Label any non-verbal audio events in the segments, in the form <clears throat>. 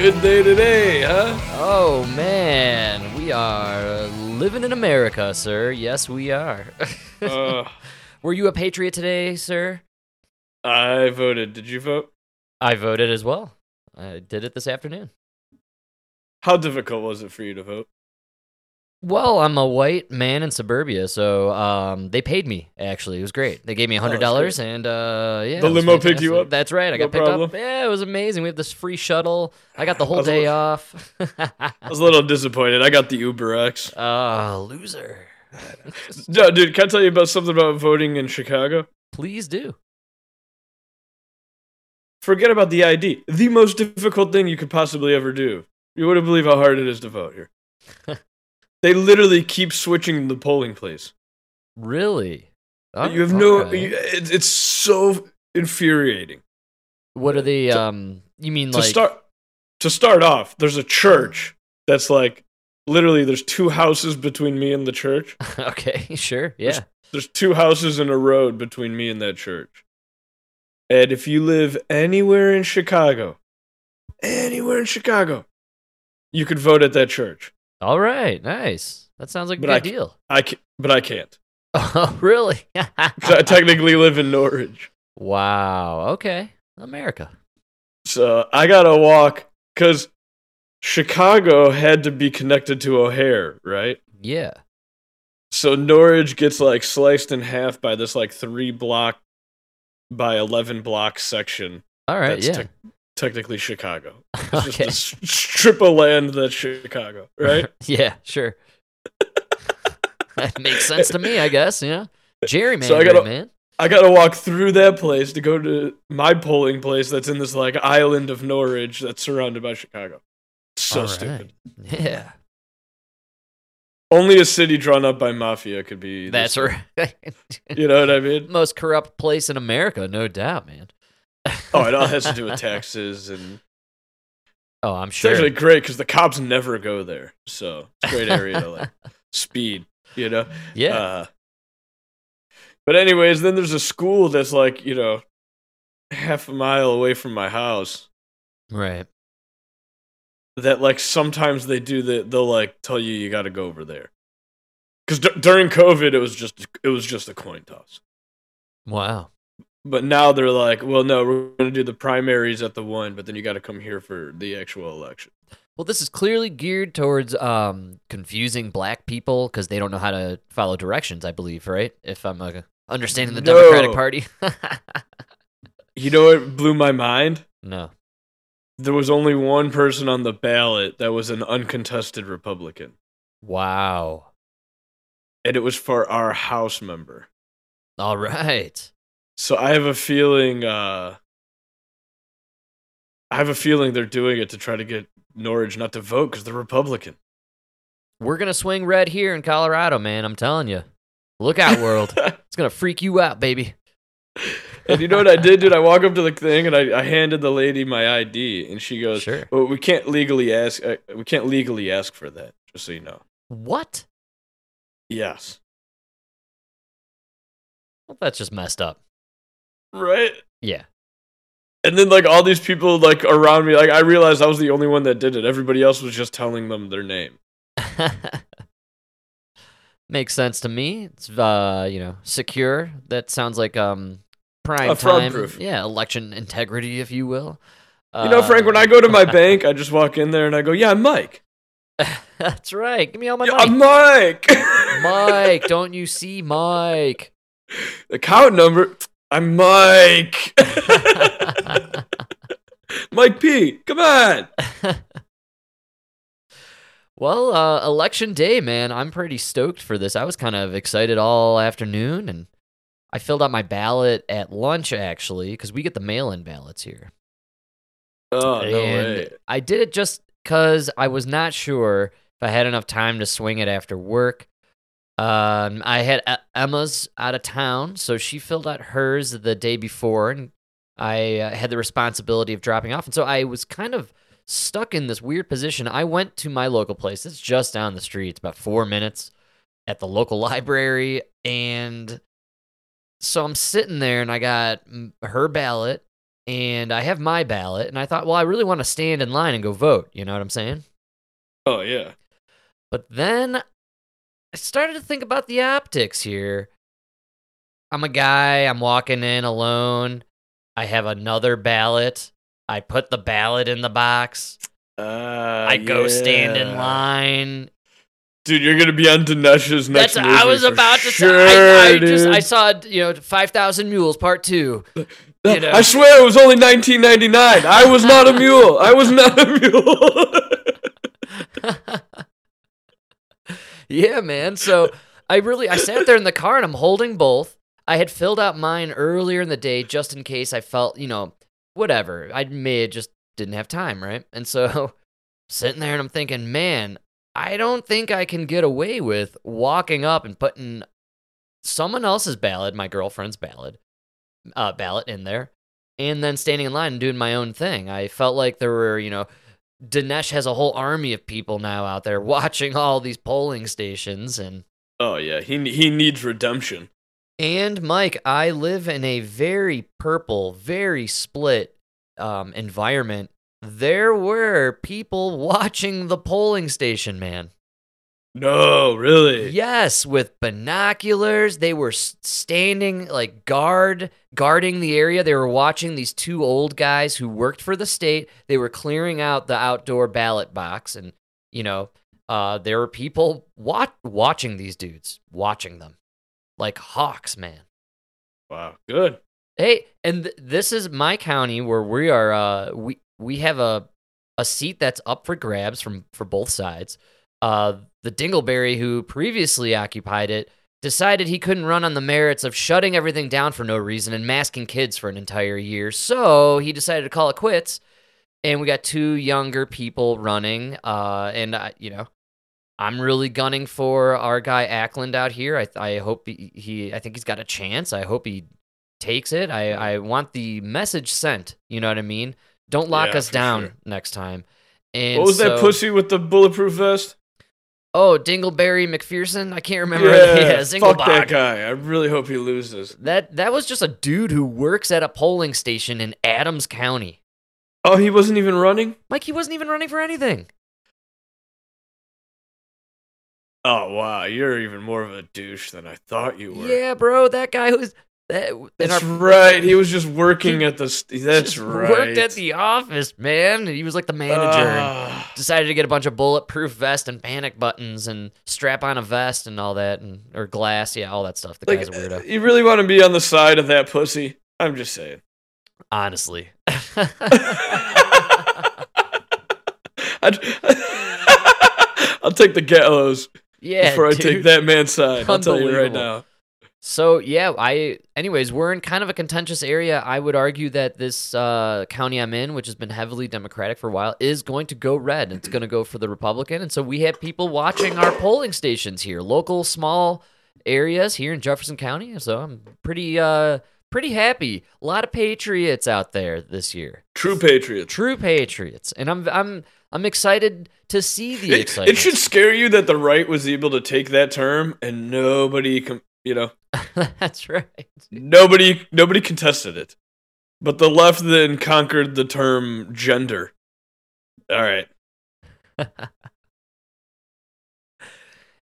Good day today, huh? Oh man, we are living in America, sir. Yes, we are. <laughs> Uh, Were you a patriot today, sir? I voted. Did you vote? I voted as well. I did it this afternoon. How difficult was it for you to vote? Well, I'm a white man in suburbia, so um, they paid me. Actually, it was great. They gave me a hundred dollars, and uh, yeah, The limo picked you up? That's right. I No got picked problem? up. Yeah, it was amazing. We have this free shuttle. I got the whole <sighs> day little- off. I was a little disappointed. I got the Uber X. <laughs> Ah, loser. <laughs> No, dude, can I tell you about something about voting in Chicago? Please do. Forget about the ID. The most difficult thing you could possibly ever do. You wouldn't believe how hard it is to vote here. <laughs> they literally keep switching the polling place. Really? Oh, you have no. okay. You, it, it's so infuriating. What are the to- um? You mean to like? start to start off, there's a church that's like literally there's two houses between me and the church. <laughs> okay, <laughs> sure, yeah. There's two houses and a road between me and that church. And if you live anywhere in Chicago, anywhere in Chicago, you could vote at that church. All right, nice. That sounds like a good I- deal. I can, but I can't. <laughs> Oh, really? <laughs> I technically live in Norridge. wow. Okay, America. So I gotta walk because Chicago had to be connected to O'Hare, right? Yeah. So Norridge gets like sliced in half by this like three block by eleven block section. All right. Yeah. tec- technically Chicago. <laughs> It's okay. just a strip of land that's Chicago, right? <laughs> yeah. Sure. that makes sense to me, I guess. Yeah. Gerrymandering, So I gotta- man. I gotta walk through that place to go to my polling place that's in this like island of Norridge that's surrounded by Chicago. So All stupid. Yeah. Only a city drawn up by mafia could be. That's right. You know what I mean? <laughs> Most corrupt place in America, no doubt, man. <laughs> Oh, it all has to do with taxes and <laughs> Oh, I'm sure. it's actually great because the cops never go there. So it's a great area to like <laughs> speed. You know. yeah. Uh, but anyways, then there's a school that's like you know half a mile away from my house. right. That like sometimes they do that. They'll like tell you you got to go over there. Because d- during COVID, it was just it was just a coin toss. Wow. But now they're like, well, no, we're going to do the primaries at the one, but then you got to come here for the actual election. Well, this is clearly geared towards um, confusing black people because they don't know how to follow directions. I believe, right? If I'm uh, understanding the No. Democratic Party. <laughs> You know what blew my mind? no. There was only one person on the ballot that was an uncontested Republican. Wow. and it was for our house member. All right. So I have a feeling uh I have a feeling they're doing it to try to get Norridge not to vote cuz they're Republican. We're gonna swing red here in Colorado, man. I'm telling you. Look out, world. <laughs> it's gonna freak you out, baby. and you know what I did, dude? I walk up to the thing and I, I handed the lady my ID and she goes, Sure. "Well, we can't legally ask uh, we can't legally ask for that, just so you know." What? Yes. Well, that's just messed up. Right? Yeah. And then like all these people like around me, like I realized I was the only one that did it. Everybody else was just telling them their name. <laughs> Makes sense to me. It's uh, you know, secure. That sounds like um prime Uh, time. proof. Yeah, election integrity, if you will. You know, Frank, when Uh, I go to my bank, <laughs> I just walk in there and I go, "Yeah, I'm Mike." <laughs> That's right. Give me all my Yeah, money. I'm Mike. Mike, don't you see Mike? Account number. I'm Mike. <laughs> Mike P. Come on. <laughs> well, uh, election day, man. I'm pretty stoked for this. I was kind of excited all afternoon, and I filled out my ballot at lunch actually because we get the mail-in ballots here. Oh no way. I did it just because I was not sure if I had enough time to swing it after work. Um, I had Emma's out of town, so she filled out hers the day before, and I uh, had the responsibility of dropping off. And so I was kind of stuck in this weird position. I went to my local place. It's just down the street. It's about four minutes at the local <laughs> library, and so I'm sitting there, and I got her ballot and I have my ballot, and I thought, well, I really want to stand in line and go vote. You know what I'm saying? Oh yeah. But then I started to think about the optics here. I'm a guy, I'm walking in alone. I have another ballot. I put the ballot in the box. Uh, I go stand in line. Dude, you're gonna be on Dinesh's next That's I was about to sure, say. I, I just. I saw you know five thousand mules part two. <laughs> you know. I swear it was only 1999. I was not a mule. I was not a mule. <laughs> yeah, man. So I really I sat there in the car and I'm holding both. I had filled out mine earlier in the day just in case I felt, you know, whatever. I may have just didn't have time, right? And so <laughs> sitting there and I'm thinking, man, I don't think I can get away with walking up and putting someone else's ballot, my girlfriend's ballot, uh, ballot in there, and then standing in line and doing my own thing. I felt like there were, you know, Dinesh has a whole army of people now out there <laughs> watching all these polling stations and oh yeah, he he needs redemption. and Mike, I live in a very purple, very split um, environment. There were people <laughs> watching the polling station, man. No, really. Yes, with binoculars. They were standing like guard, guarding the area. They were watching these two old guys who worked for the state. They were clearing out the outdoor ballot box, and you know, uh, there were people wat- watching these dudes, watching them like hawks, man. Wow, good. Hey, and th- this is my county where we are. Uh, we we have a a seat that's up for grabs from for both sides. Uh, the Dingleberry, who previously occupied it, decided he couldn't run on the merits of shutting everything down for no reason and masking kids for an entire year. So he decided to call it quits. And we got two younger people running. Uh, and I, you know, I'm really gunning for our guy Ackland out here. I I hope he, he I think he's got a chance. I hope he takes it. I I want the message sent. You know what I mean? Don't lock Yeah, us down sure. next time. And what was that pussy with the bulletproof vest? Oh, Dingleberry McPherson. I can't remember. yeah, fuck that guy. I really hope he loses. That that was just a dude who works at a polling station in Adams County. Oh, he wasn't even running. Mike, he wasn't even running for anything. Oh wow, you're even more of a douche than I thought you were. Yeah, bro, that guy was that. that's our- right. He was just working at the. <laughs> That's right. Worked at the office, man. He was like the manager. Ah. decided to get a bunch of bulletproof vest and panic buttons and strap on a vest and all that and or glass, yeah, all that stuff. The like, guy's a weirdo. you really want to be on the side of that pussy? I'm just saying. Honestly. <laughs> <laughs> I'd, I'll take the gallows yeah. before I dude. take that man's side. I'll tell you right now. So yeah, I anyways, we're in kind of a contentious area. I would argue that this uh, county I'm in, which has been heavily Democratic for a while, is going to go red. It's going to go for the Republican, and so we have people watching our polling stations here, local small areas here in Jefferson County. So I'm pretty uh pretty happy. A lot of patriots out there this year, True patriots. true patriots, and I'm I'm I'm excited to see the It, excitement. it should scare you that the right was able to take that term and nobody, com- you know, <laughs> That's right. nobody, nobody contested it. But the left then conquered the term gender. All right. <laughs>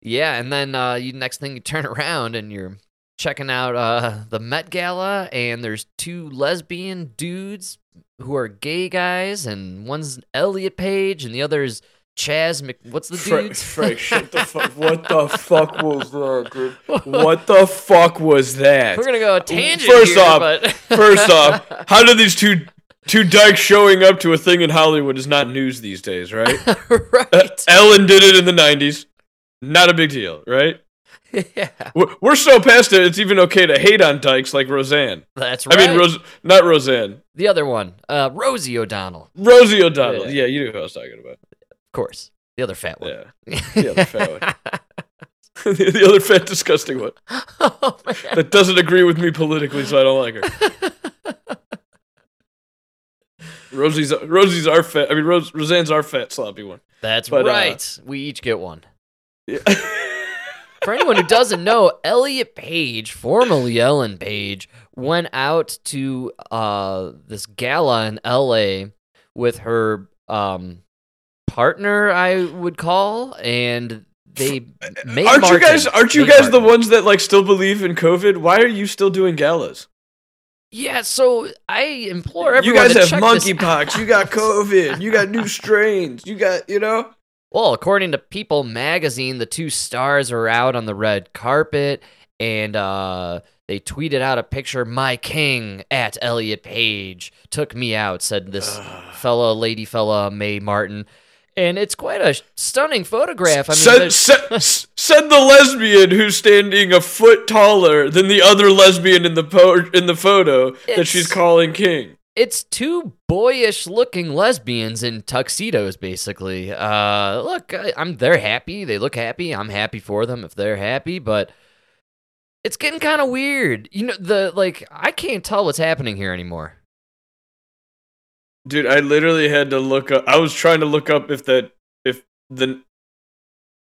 Yeah, and then uh, you next thing you turn around and you're checking out uh, the Met Gala, and there's two lesbian dudes who are gay guys, and one's Elliot Page, and the other is Chaz Mc. What's the dudes? Frank, <laughs> the fuck. What the fuck was that, dude? <laughs> What the fuck was that? We're gonna go a tangent First here, off- but <laughs> First off, how do these two two dykes showing up to a thing in Hollywood is not news these days, right? Uh, right? Ellen did it in the '90s. Not a big deal, right? yeah, We're, we're so past it. It's even okay to hate on dykes like Roseanne. that's right. I mean, Rose, not Roseanne. the other one, uh, Rosie O'Donnell, Rosie O'Donnell. Yeah. Yeah, you knew who I was talking about. Of course, the other fat one. Yeah, the other fat one. <laughs> the other fat, disgusting one <laughs> oh that doesn't agree with me politically, so I don't like her. <laughs> Rosie's Rosie's our fat. I mean, Rose, Roseanne's our fat sloppy one. That's But, uh, right. we each get one. Yeah. For anyone who doesn't know, Elliot Page, formerly Ellen Page, went out to uh, this gala in LA with her um, partner, I would call, and they made aren't you guys aren't you guys the ones that like still believe in COVID? Why are you still doing galas? Yeah, so I implore everyone you guys have monkeypox. You got. <laughs> COVID. You got new strains. You got you know. Well, according to People magazine, the two stars are out on the red carpet and uh, they tweeted out a picture. My king at Elliot Page took me out, said this fella, lady fella, Mae Martin. And it's quite a stunning photograph. I mean, said, there's- said, said <laughs> the lesbian who's standing a foot taller than the other lesbian in the po- in the photo that she's calling king. it's two boyish looking lesbians in tuxedos basically. Uh look I, i'm they're happy. They look happy. I'm happy for them if they're happy but it's getting kind of weird. You know the like i can't tell what's happening here anymore Dude, I literally had to look up. I was trying to look up if that if the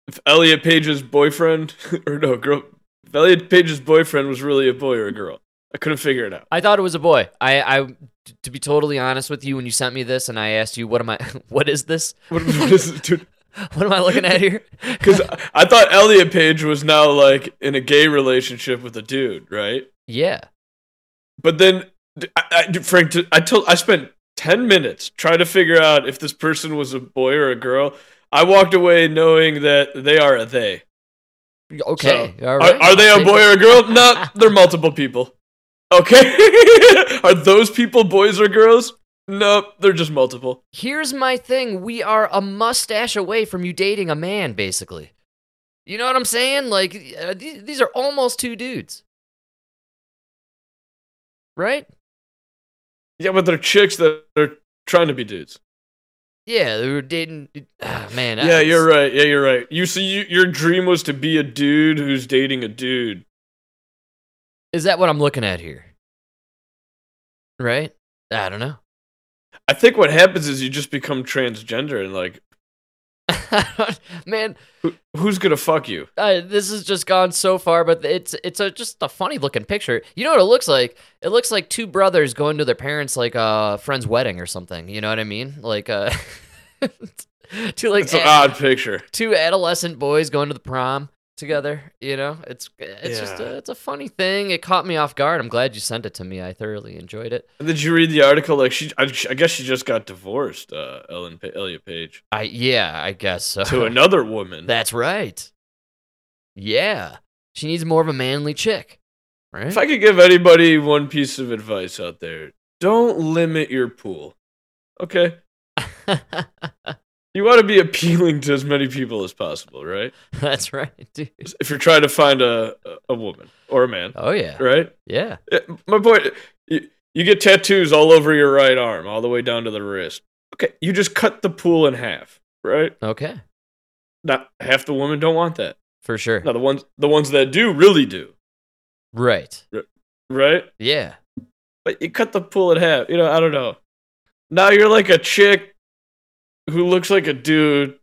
if Elliot Page's boyfriend <laughs> or no girl, if Elliot Page's boyfriend was really a boy or a girl. I couldn't figure it out. i thought it was a boy I, I, to be totally honest with you when you sent me this and i asked you what am i <laughs> what is this What, <laughs> what is dude? what am i looking at here Because I thought Elliot Page was now like in a gay relationship with a dude, right? yeah But then, I, I, Frank, I told I spent ten minutes trying to figure out if this person was a boy or a girl. I walked away knowing that they are a they. okay So, are, are they a boy or a girl? <laughs> No, they're multiple people. Okay. <laughs> are those people boys or girls? Nope, they're just multiple. Here's my thing. We are a mustache away from you dating a man, basically. You know what I'm saying? Like, uh, th- these are almost two dudes. Right? Yeah, but they're chicks that are trying to be dudes. Yeah, they were dating. ah, man. Yeah, you're right. Yeah, you're right. You see, you, your dream was to be a dude who's dating a dude. Is that what I'm looking at here? Right? I don't know. I think what happens is you just become transgender and like, <laughs> man, who, who's gonna fuck you? uh, this has just gone so far, but it's it's a, just a funny looking picture. You know what it looks like? It looks like two brothers going to their parents' like uh friend's wedding or something. You know what I mean? Like uh, <laughs> two like It's an ad- odd picture. two adolescent boys going to the prom together. You know, it's it's just a, it's a funny thing. It caught me off guard. I'm glad you sent it to me. I thoroughly enjoyed it. And Did you read the article? Like she, I, I guess she just got divorced. Uh, Ellen pa- Elliot Page I yeah, I guess so. to another woman. <laughs> That's right. Yeah, she needs more of a manly chick, right? If I could give anybody one piece of advice out there, don't limit your pool. Okay, <laughs> you want to be appealing to as many people as possible, right? <laughs> That's right, dude. If you're trying to find a a woman or a man, Oh yeah, right? yeah. My point, you, you get tattoos all over your right arm, all the way down to the wrist. Okay, you just cut the pool in half, right? Okay, Not half the women don't want that. for sure. Now the ones the ones that do really do, Right. right? Yeah. But you cut the pool in half. You know, I don't know. Now you're like a chick who looks like a dude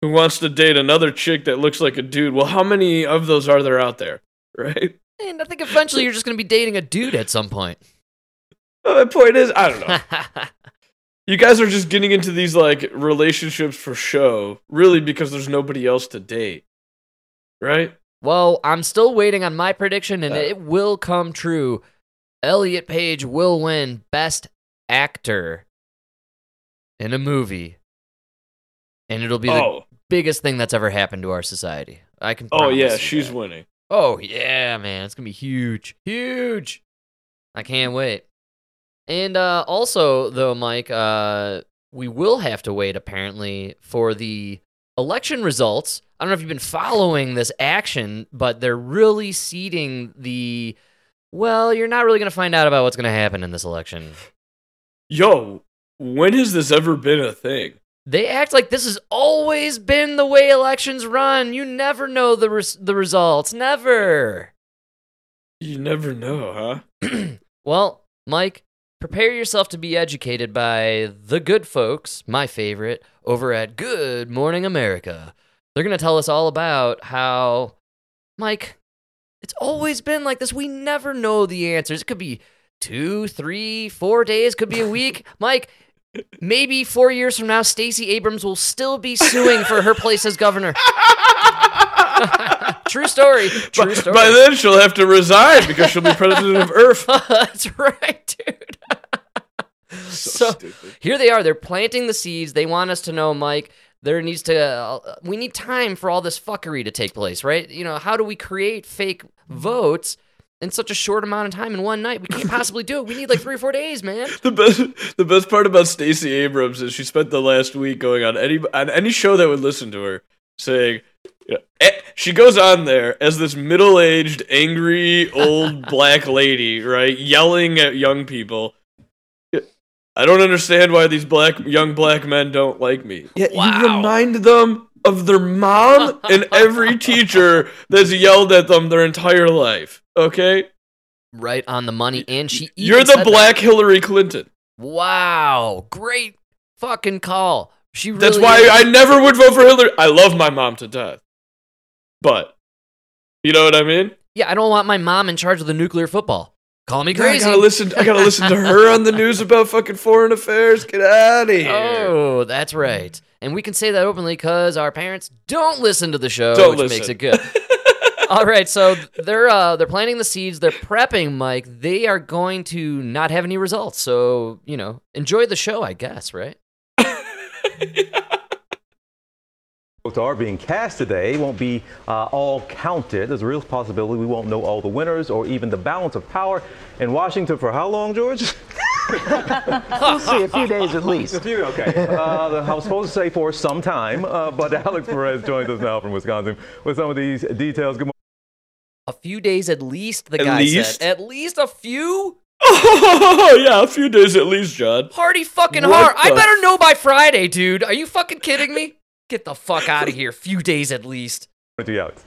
who wants to date another chick that looks like a dude. Well, how many of those are there out there, <laughs> right? And I think eventually you're just gonna be dating a dude at some point. Well, <laughs> my point is, I don't know. <laughs> You guys are just getting into these like relationships for show, really because there's nobody else to date, right? well, I'm still waiting on my prediction, and Uh. it will come true. Elliot Page will win Best Actor in a movie, and it'll be the Oh, biggest thing that's ever happened to our society. I can. oh yeah, she's that. winning. Oh yeah, man, it's gonna be huge, huge. I can't wait. And uh, also, though, Mike, uh, we will have to wait apparently for the election results. I don't know if you've been following this action, but they're really seeding the. Well, you're not really gonna find out about what's gonna happen in this election. Yo, when has this ever been a thing? They act like this has always been the way elections run. You never know the res- the results. Never. You never know, huh? <clears throat> well, Mike, prepare yourself to be educated by the good folks, my favorite, over at Good Morning America. They're going to tell us all about how Mike, it's always been like this. We never know the answers. It could be two, three, four days, could be a week. <laughs> Mike, maybe four years from now, Stacey Abrams will still be suing for her place as governor. <laughs> True story. True By, story. by then, she'll have to resign because she'll be president of Earth. <laughs> That's right, dude. So, So- stupid. Here they are. They're planting the seeds. They want us to know, Mike. There needs to. Uh, we need time for all this fuckery to take place, right? You know, how do we create fake votes in such a short amount of time in one night? We can't possibly do it. We need like three or four days, man. <laughs> The best, the best part about Stacey Abrams is she spent the last week going on any on any show that would listen to her, saying, you know, eh, she goes on there as this middle-aged, angry old <laughs> black lady, right, yelling at young people. I don't understand why these black young black men don't like me. Yet Wow. you remind them of their mom and every <laughs> teacher that's yelled at them their entire life. Okay, Right on the money, and she. you're the said that. black Hillary Clinton. Wow, great fucking call. She. Really That's why is- I never would vote for Hillary. I love my mom to death. But you know what I mean? Yeah, I don't want my mom in charge of the nuclear football. Call me crazy. I gotta listen I gotta listen to her on the <laughs> news about fucking foreign affairs. Get out of here. Oh, that's right. And we can say that openly because our parents don't listen to the show, Don't which listen. makes it good. <laughs> All right, so they're uh, they're planting the seeds. They're prepping, Mike. They are going to not have any results. So you know, enjoy the show, I guess. Right? <laughs> Votes are being cast today won't be uh, all counted. There's a real possibility we won't know all the winners or even the balance of power in Washington for how long, George? <laughs> We'll see, a few days at least. A few, okay. Uh, I was supposed to say for some time, uh, but <laughs> Alex Perez joins us now from Wisconsin with some of these details. Good morning. A few days at least. The At guy least? said. At least a few. Oh <laughs> yeah, a few days at least, John. Hardy fucking What hard. I better know by Friday, dude. Are you fucking kidding me? Get the fuck out of here. Few days at least. to you, Alex.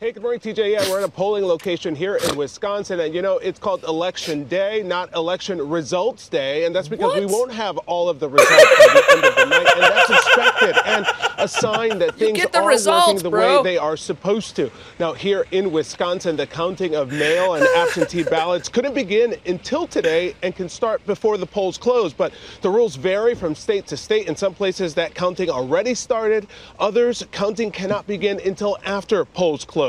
Hey, good morning, TJ. Yeah, we're at a polling location here in Wisconsin, and you know, it's called Election Day, not Election Results Day, and that's because we won't have all of the results by the end of the night, and that's expected, and a sign that things are working the bro. way they are supposed to. Now, here in Wisconsin, the counting of mail and absentee ballots couldn't begin until today and can start before the polls close, but the rules vary from state to state. In some places, that counting already started. Others, counting cannot begin until after polls close.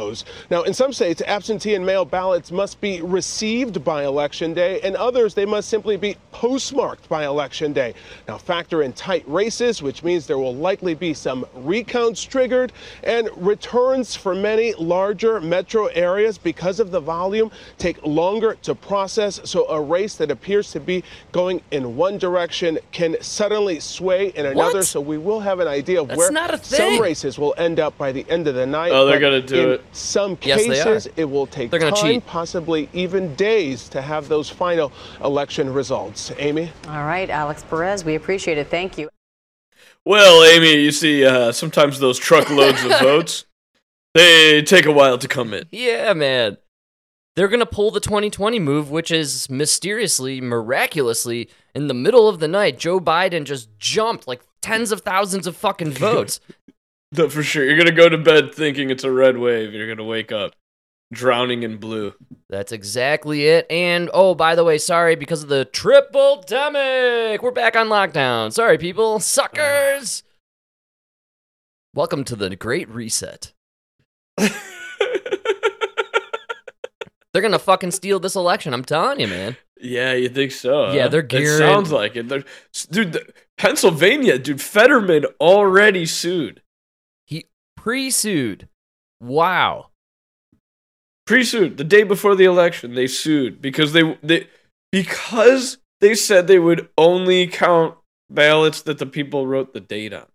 Now, in some states, absentee and mail ballots must be received by Election Day, and others, they must simply be postmarked by Election Day. Now, factor in tight races, which means there will likely be some recounts triggered, and returns for many larger metro areas because of the volume take longer to process. So, a race that appears to be going in one direction can suddenly sway in another. What? So, we will have an idea of That's where not a some races will end up by the end of the night. Oh, they're gonna do in it. Some Yes, cases, it will take They're time, cheat. possibly even days, to have those final election results. Amy? All right, Alex Perez, we appreciate it. Thank you. Well, Amy, you see, uh, sometimes those truckloads of <laughs> votes, they take a while to come in. Yeah, man. They're going to pull the 2020 move, which is mysteriously, miraculously, in the middle of the night, Joe Biden just jumped like tens of thousands of fucking <laughs> votes. No, for sure. You're gonna go to bed thinking it's a red wave. You're gonna wake up drowning in blue. That's exactly it. And oh, by the way, sorry because of the triple demic. We're back on lockdown. Sorry, people. Suckers. <sighs> Welcome to the Great Reset. <laughs> They're gonna fucking steal this election. I'm telling you, man. Yeah, you think so? Yeah, huh? they're geared. It sounds like it. They're, dude, the, Pennsylvania, dude, Fetterman already sued. Pre-sued. Wow. Pre-sued the day before the election. They sued because they they because they said they would only count ballots that the people wrote the date on.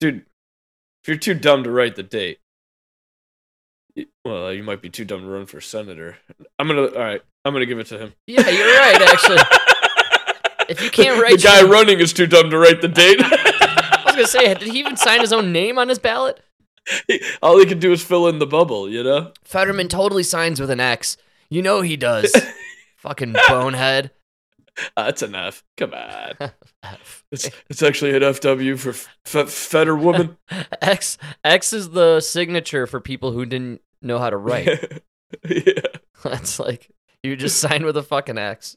Dude, if you're too dumb to write the date, well, you might be too dumb to run for senator. I'm gonna. All right, I'm gonna give it to him. Yeah, you're right. Actually, <laughs> If you can't write the guy your- running is too dumb to write the date. <laughs> Was gonna say, did he even sign his own name on his ballot? All he can do is fill in the bubble, you know. Fetterman totally signs with an X. You know he does. <laughs> Fucking bonehead. Uh, an F. Come on. <laughs> It's it's actually an FW for f- Feder woman. <laughs> X X is the signature for people who didn't know how to write. yeah. That's like you just sign with a fucking X.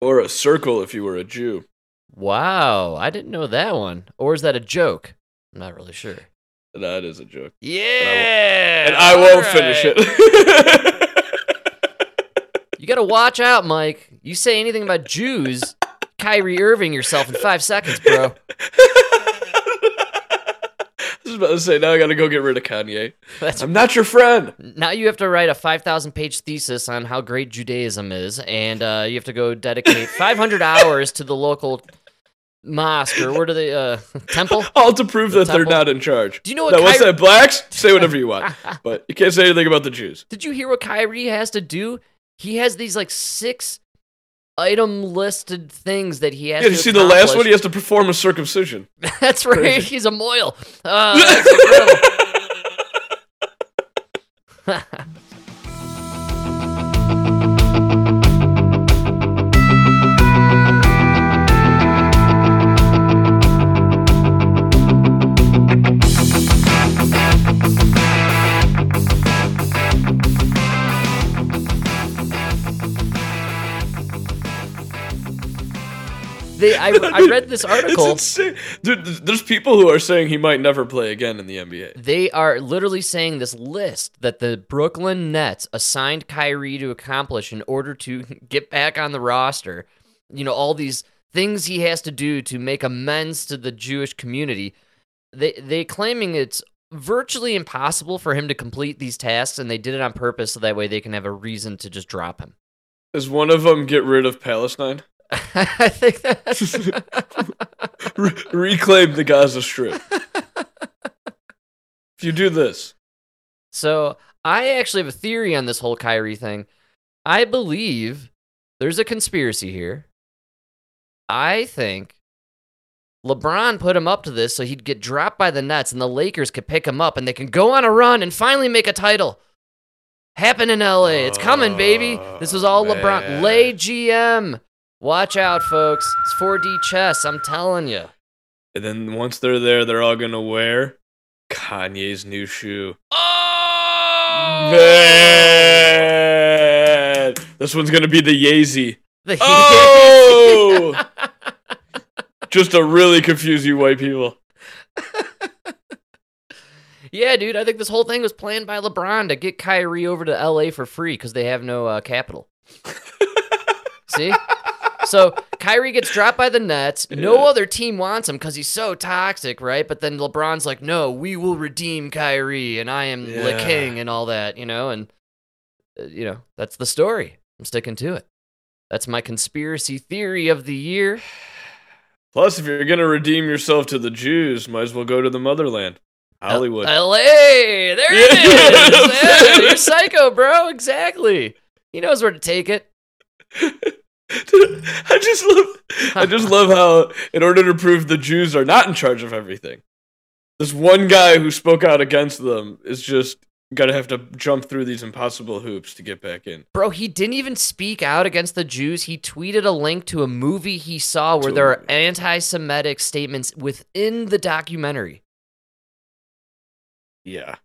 Or a circle if you were a Jew. Wow, I didn't know that one. Or is that a joke? I'm not really sure. That is a joke. Yeah, And I won't finish it. <laughs> You gotta watch out, Mike. You say anything about Jews, Kyrie Irving yourself in five seconds, bro. <laughs> I was about to say, now I gotta go get rid of Kanye. That's I'm not your friend. now you have to write a 5,000 page thesis on how great Judaism is, and uh, you have to go dedicate 500 hours to the local mosque or where do they uh <laughs> temple? All to prove The that they're not in charge. Do you know what Now, what's that? Blacks? Say whatever you want. <laughs> but you can't say anything about the Jews. Did you hear what Kyrie has to do? He has these like six item listed things that he has to Yeah, to you see the last one? He has to perform a circumcision. <laughs> That's right. He's a mohel. Uh, They, I, I <laughs> read this article. Dude, there's people who are saying he might never play again in the NBA. They are literally saying this list that the Brooklyn Nets assigned Kyrie to accomplish in order to <laughs> get back on the roster. You know, all these things he has to do to make amends to the Jewish community. They they claiming it's virtually impossible for him to complete these tasks and they did it on purpose so that way they can have a reason to just drop him. Is one of them get rid of Palestine? <laughs> I think that's <laughs> Re- reclaim the Gaza Strip. if you do this, So I actually have a theory on this whole Kyrie thing. I believe there's a conspiracy here. I think LeBron put him up to this so he'd get dropped by the Nets and the Lakers could pick him up and they can go on a run and finally make a title. Happen in LA. It's coming, baby. This was all oh, LeBron. man. LeGM. Watch out, folks. It's 4D chess. I'm telling you. and then once they're there, they're all gonna wear Kanye's new shoe. Oh! Man, this one's gonna be the Yeezy. The- Oh! Just to really confuse you white people. <laughs> Yeah, dude, I think this whole thing was planned by LeBron to get Kyrie over to LA for free because they have no uh, capital. <laughs> See? So Kyrie gets dropped by the Nets. No other team wants him because he's so toxic, right? But then LeBron's like, no, we will redeem Kyrie and I am the Yeah. king and all that, you know? And, uh, you know, that's the story. I'm sticking to it. That's my conspiracy theory of the year. Plus, if you're gonna redeem yourself to the Jews, might as well go to the motherland, Hollywood. LA! There it <laughs> is! Yeah, you're psycho, bro. Exactly. He knows where to take it. <laughs> <laughs> I just love I just love how in order to prove the Jews are not in charge of everything, this one guy who spoke out against them is just gonna have to jump through these impossible hoops to get back in. Bro, he didn't even speak out against the Jews. He tweeted a link to a movie he saw where there are anti Semitic statements within the documentary. Yeah.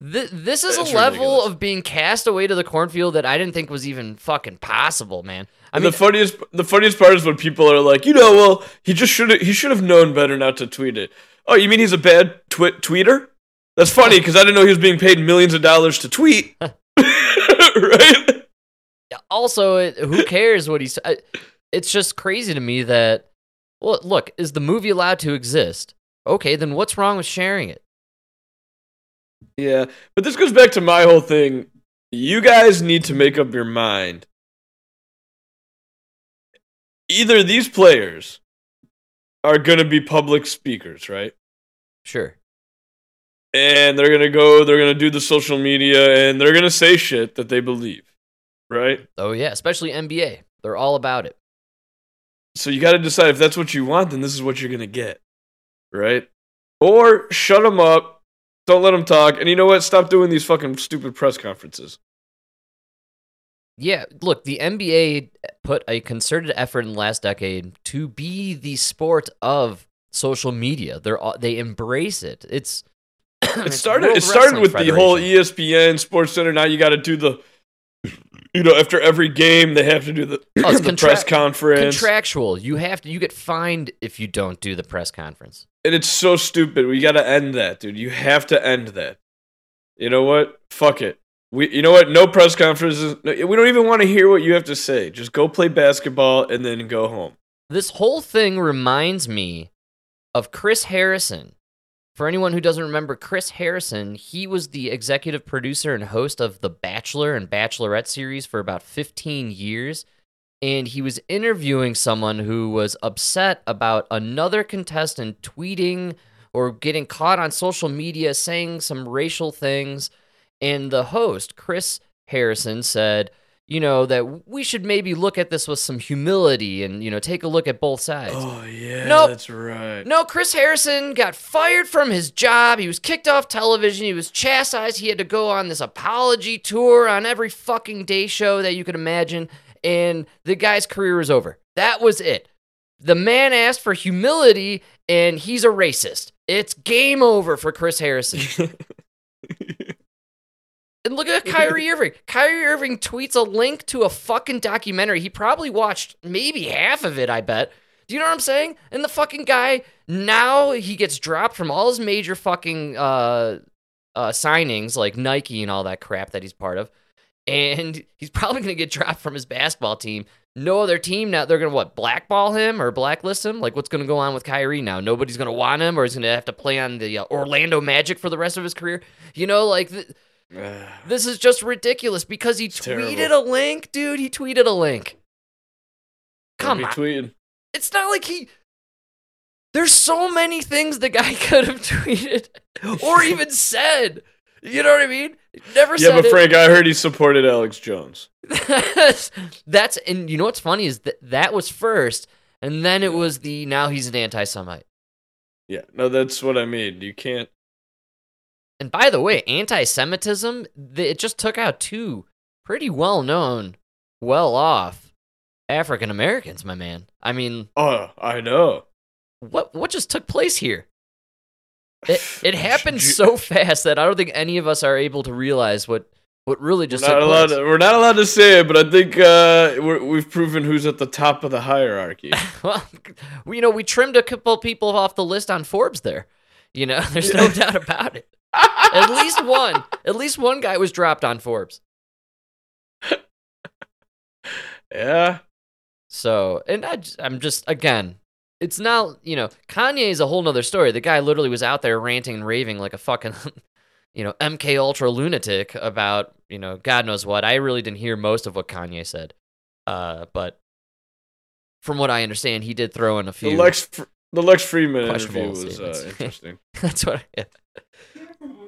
Th- this is It's a level ridiculous. of being cast away to the cornfield that I didn't think was even fucking possible, man. I And mean, the funniest the funniest part is when people are like, you know, well, he just should he should have known better not to tweet it. Oh, you mean he's a bad twi- tweeter? That's funny because I didn't know he was being paid millions of dollars to tweet. <laughs> right? also, who cares what he's. It's just crazy to me that. Well, look, is the movie allowed to exist? Okay, then what's wrong with sharing it? Yeah, but this goes back to my whole thing. You guys need to make up your mind. Either these players are going to be public speakers, right? Sure. And they're going to go, they're going to do the social media, and they're going to say shit that they believe, right? Oh, yeah, especially NBA. They're all about it. So you got to decide if that's what you want, then this is what you're going to get, right? Or shut them up, don't let them talk, and you know what? Stop doing these fucking stupid press conferences. Yeah, look, the NBA put a concerted effort in the last decade to be the sport of social media. They're they embrace it. It's <clears throat> It started. It started with the whole ESPN Sports Center. Now you got to do the, you know, after every game they have to do the, <clears throat> Oh, the contra- press conference, contractual. You have to. You get fined if you don't do the press conference. And it's so stupid. We got to end that, dude. You have to end that. You know what? Fuck it. We, you know what? No press conferences. no- We don't even want to hear what you have to say. Just go play basketball and then go home. This whole thing reminds me of Chris Harrison. For anyone who doesn't remember Chris Harrison, he was the executive producer and host of the Bachelor and Bachelorette series for about 15 years. And he was interviewing someone who was upset about another contestant tweeting or getting caught on social media saying some racial things. And the host, Chris Harrison, said, you know, that we should maybe look at this with some humility and, you know, take a look at both sides. Oh yeah, Nope. that's right. No, Chris Harrison got fired from his job. He was kicked off television. He was chastised. He had to go on this apology tour on every fucking day show that you could imagine. And the guy's career is over. That was it. The man asked for humility, and he's a racist. It's game over for Chris Harrison. <laughs> And look at Kyrie Irving. Kyrie Irving tweets a link to a fucking documentary. He probably watched maybe half of it, I bet. Do you know what I'm saying? And the fucking guy, now he gets dropped from all his major fucking uh, uh, signings, like Nike and all that crap that he's part of. And he's probably going to get dropped from his basketball team. No other team now, they're going to what, blackball him or blacklist him? Like, what's going to go on with Kyrie now? Nobody's going to want him or he's going to have to play on the uh, Orlando Magic for the rest of his career? You know, like. Th- <sighs> this is just ridiculous because he It's tweeted terrible. a link, dude. He tweeted a link. Come on. It's not like he. There's so many things the guy <laughs> could have tweeted or even said. You know what I mean? Never Yeah, but it. Frank, I heard he supported Alex Jones. that's, <laughs> that's and you know what's funny is that that was first, and then it was the now he's an anti-Semite. Yeah, no, that's what I mean. You can't. And by the way, anti-Semitism it just took out two pretty well-known, well-off African Americans, my man. I mean, Oh, I know. what what just took place here? It it <laughs> happened so fast that I don't think any of us are able to realize what what really just We're not allowed. To, we're not allowed to say it, but I think uh, we're, we've proven who's at the top of the hierarchy. <laughs> well, we- you know, we trimmed a couple people off the list on Forbes there. You know, <laughs> there's no doubt about it. At least one, at least one guy was dropped on Forbes. yeah, So, and I, I'm just again, it's not you know Kanye is a whole nother story. The guy literally was out there ranting and raving like a fucking, <laughs> you know, MK Ultra lunatic about you know God knows what. I really didn't hear most of what Kanye said, uh, but from what I understand, he did throw in a the few. Lex the Lex Fridman interview was uh, <laughs> interesting. That's what. I,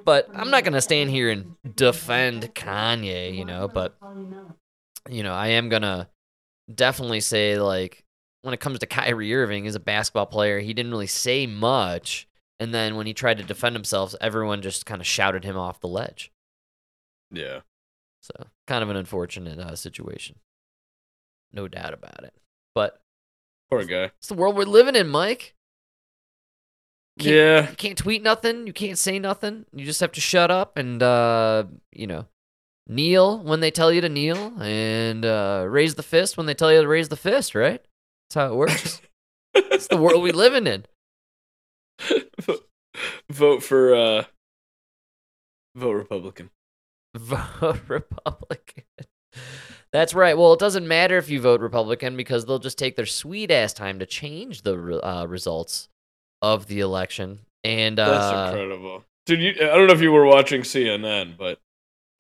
but I'm not gonna stand here and defend Kanye, you know. But you know, I am gonna definitely say like when it comes to Kyrie Irving as a basketball player, he didn't really say much, and then when he tried to defend himself, everyone just kind of shouted him off the ledge. Yeah, So kind of an unfortunate uh, situation, no doubt about it. But poor guy. it's the world we're living in, Mike. Yeah, you can't tweet nothing. You can't say nothing. You just have to shut up and uh, you know, kneel when they tell you to kneel, and uh, raise the fist when they tell you to raise the fist. Right? That's how it works. it's the world we living in. <laughs> vote for uh, vote Republican. Vote <laughs> Republican. That's right. Well, it doesn't matter if you vote Republican because they'll just take their sweet ass time to change the uh, results of the election. And That's uh, incredible, dude. You, I don't know if you were watching CNN, but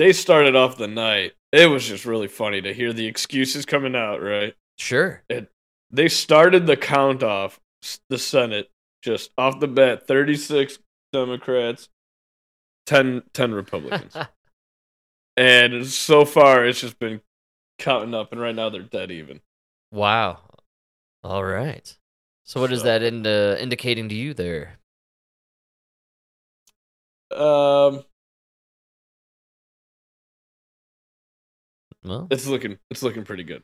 they started off the night. It was just really funny to hear the excuses coming out. Right? sure. They started the count off the Senate just off the bat. Thirty six Democrats, 10, 10 Republicans, <laughs> and so far it's just been counting up. And right now they're dead even. Wow. All right. So what is So- that into, indicating to you there? Um. Well, It's looking it's looking pretty good.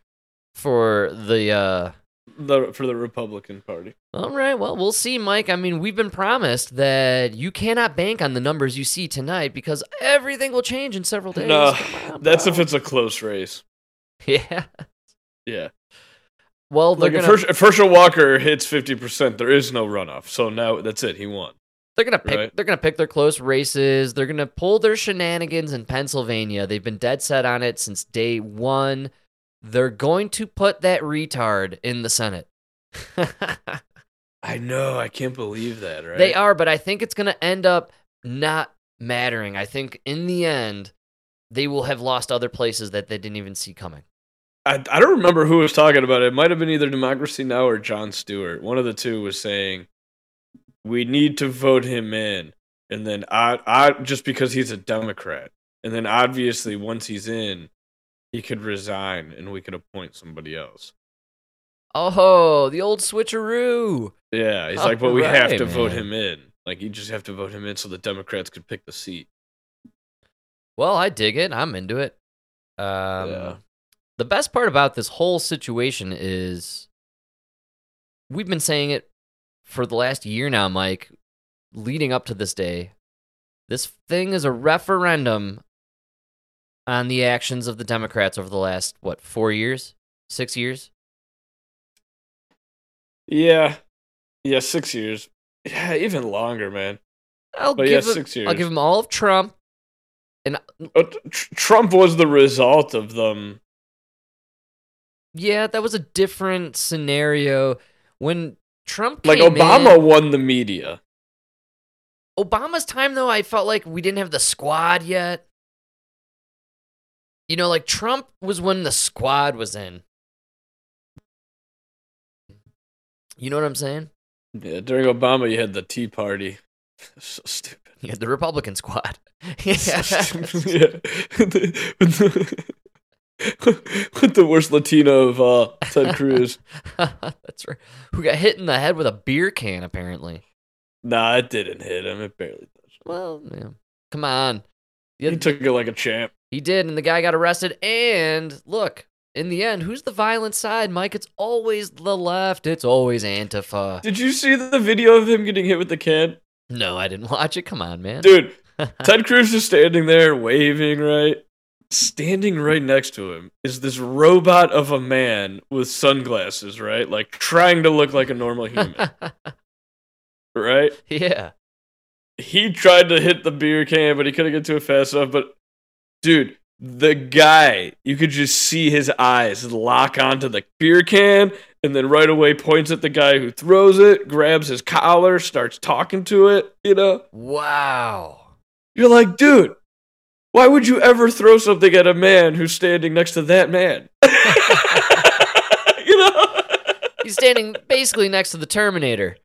for the uh The for the Republican Party. All right, well, we'll see, Mike. I mean, we've been promised that you cannot bank on the numbers you see tonight because everything will change in several days. No, on, <laughs> that's if it's a close race. <laughs> Yeah. Yeah. Well, they're Like if gonna Herschel, if Herschel Walker hits fifty percent, there is no runoff. So now that's it. He won. they're gonna pick right. they're gonna pick their close races. They're gonna pull their shenanigans in Pennsylvania. They've been dead set on it since day one. They're going to put that retard in the Senate. <laughs> I know. I can't believe that. Right? They are, but I think it's going to end up not mattering. I think in the end, they will have lost other places that they didn't even see coming. I, I don't remember who was talking about it. It might have been either Democracy Now or Jon Stewart. One of the two was saying we need to vote him in, and then I, I just because he's a Democrat, and then obviously once he's in, he could resign and we could appoint somebody else. Oh, the old switcheroo. Yeah, he's Oh, like, but we have to vote him in. Like you just have to vote him in so the Democrats could pick the seat. Well, I dig it. I'm into it. Um, Yeah. The best part about this whole situation is we've been saying it for the last year now, Mike, leading up to this day. This thing is a referendum on the actions of the Democrats over the last, what, four years? Six years? Yeah, yeah, six years. Yeah, even longer, man. I'll But yeah, give him, six I'll give him all of Trump. And Uh, Tr- Trump was the result of them. yeah, that was a different scenario. When Trump Like Obama in- won the media. Obama's time though, I felt like we didn't have the squad yet. You know, like Trump was when the squad was in. You know what I'm saying? Yeah, during Obama, you had the Tea Party. <laughs> so stupid. You had the Republican squad. <laughs> Yeah. <laughs> with, the, worst Latino of uh, Ted Cruz. That's right. Who got hit in the head with a beer can, apparently. Nah, it didn't hit him. It barely touched him. Well, yeah. Come on. The- He took it like a champ. He did, and the guy got arrested. And look, in the end, who's the violent side, Mike? It's always the left. It's always Antifa. Did you see the video of him getting hit with the can? No, I didn't watch it. Come on, man. Dude, <laughs> Ted Cruz is standing there waving, right? Standing right next to him is this robot of a man with sunglasses, right? Like trying to look like a normal human, <laughs> right? yeah. He tried to hit the beer can, but he couldn't get to it fast enough. But dude, the guy, you could just see his eyes lock onto the beer can and then right away points at the guy who throws it, grabs his collar, starts talking to it, you know? Wow. You're like, dude, why would you ever throw something at a man who's standing next to that man? <laughs> you know? He's standing basically next to the Terminator.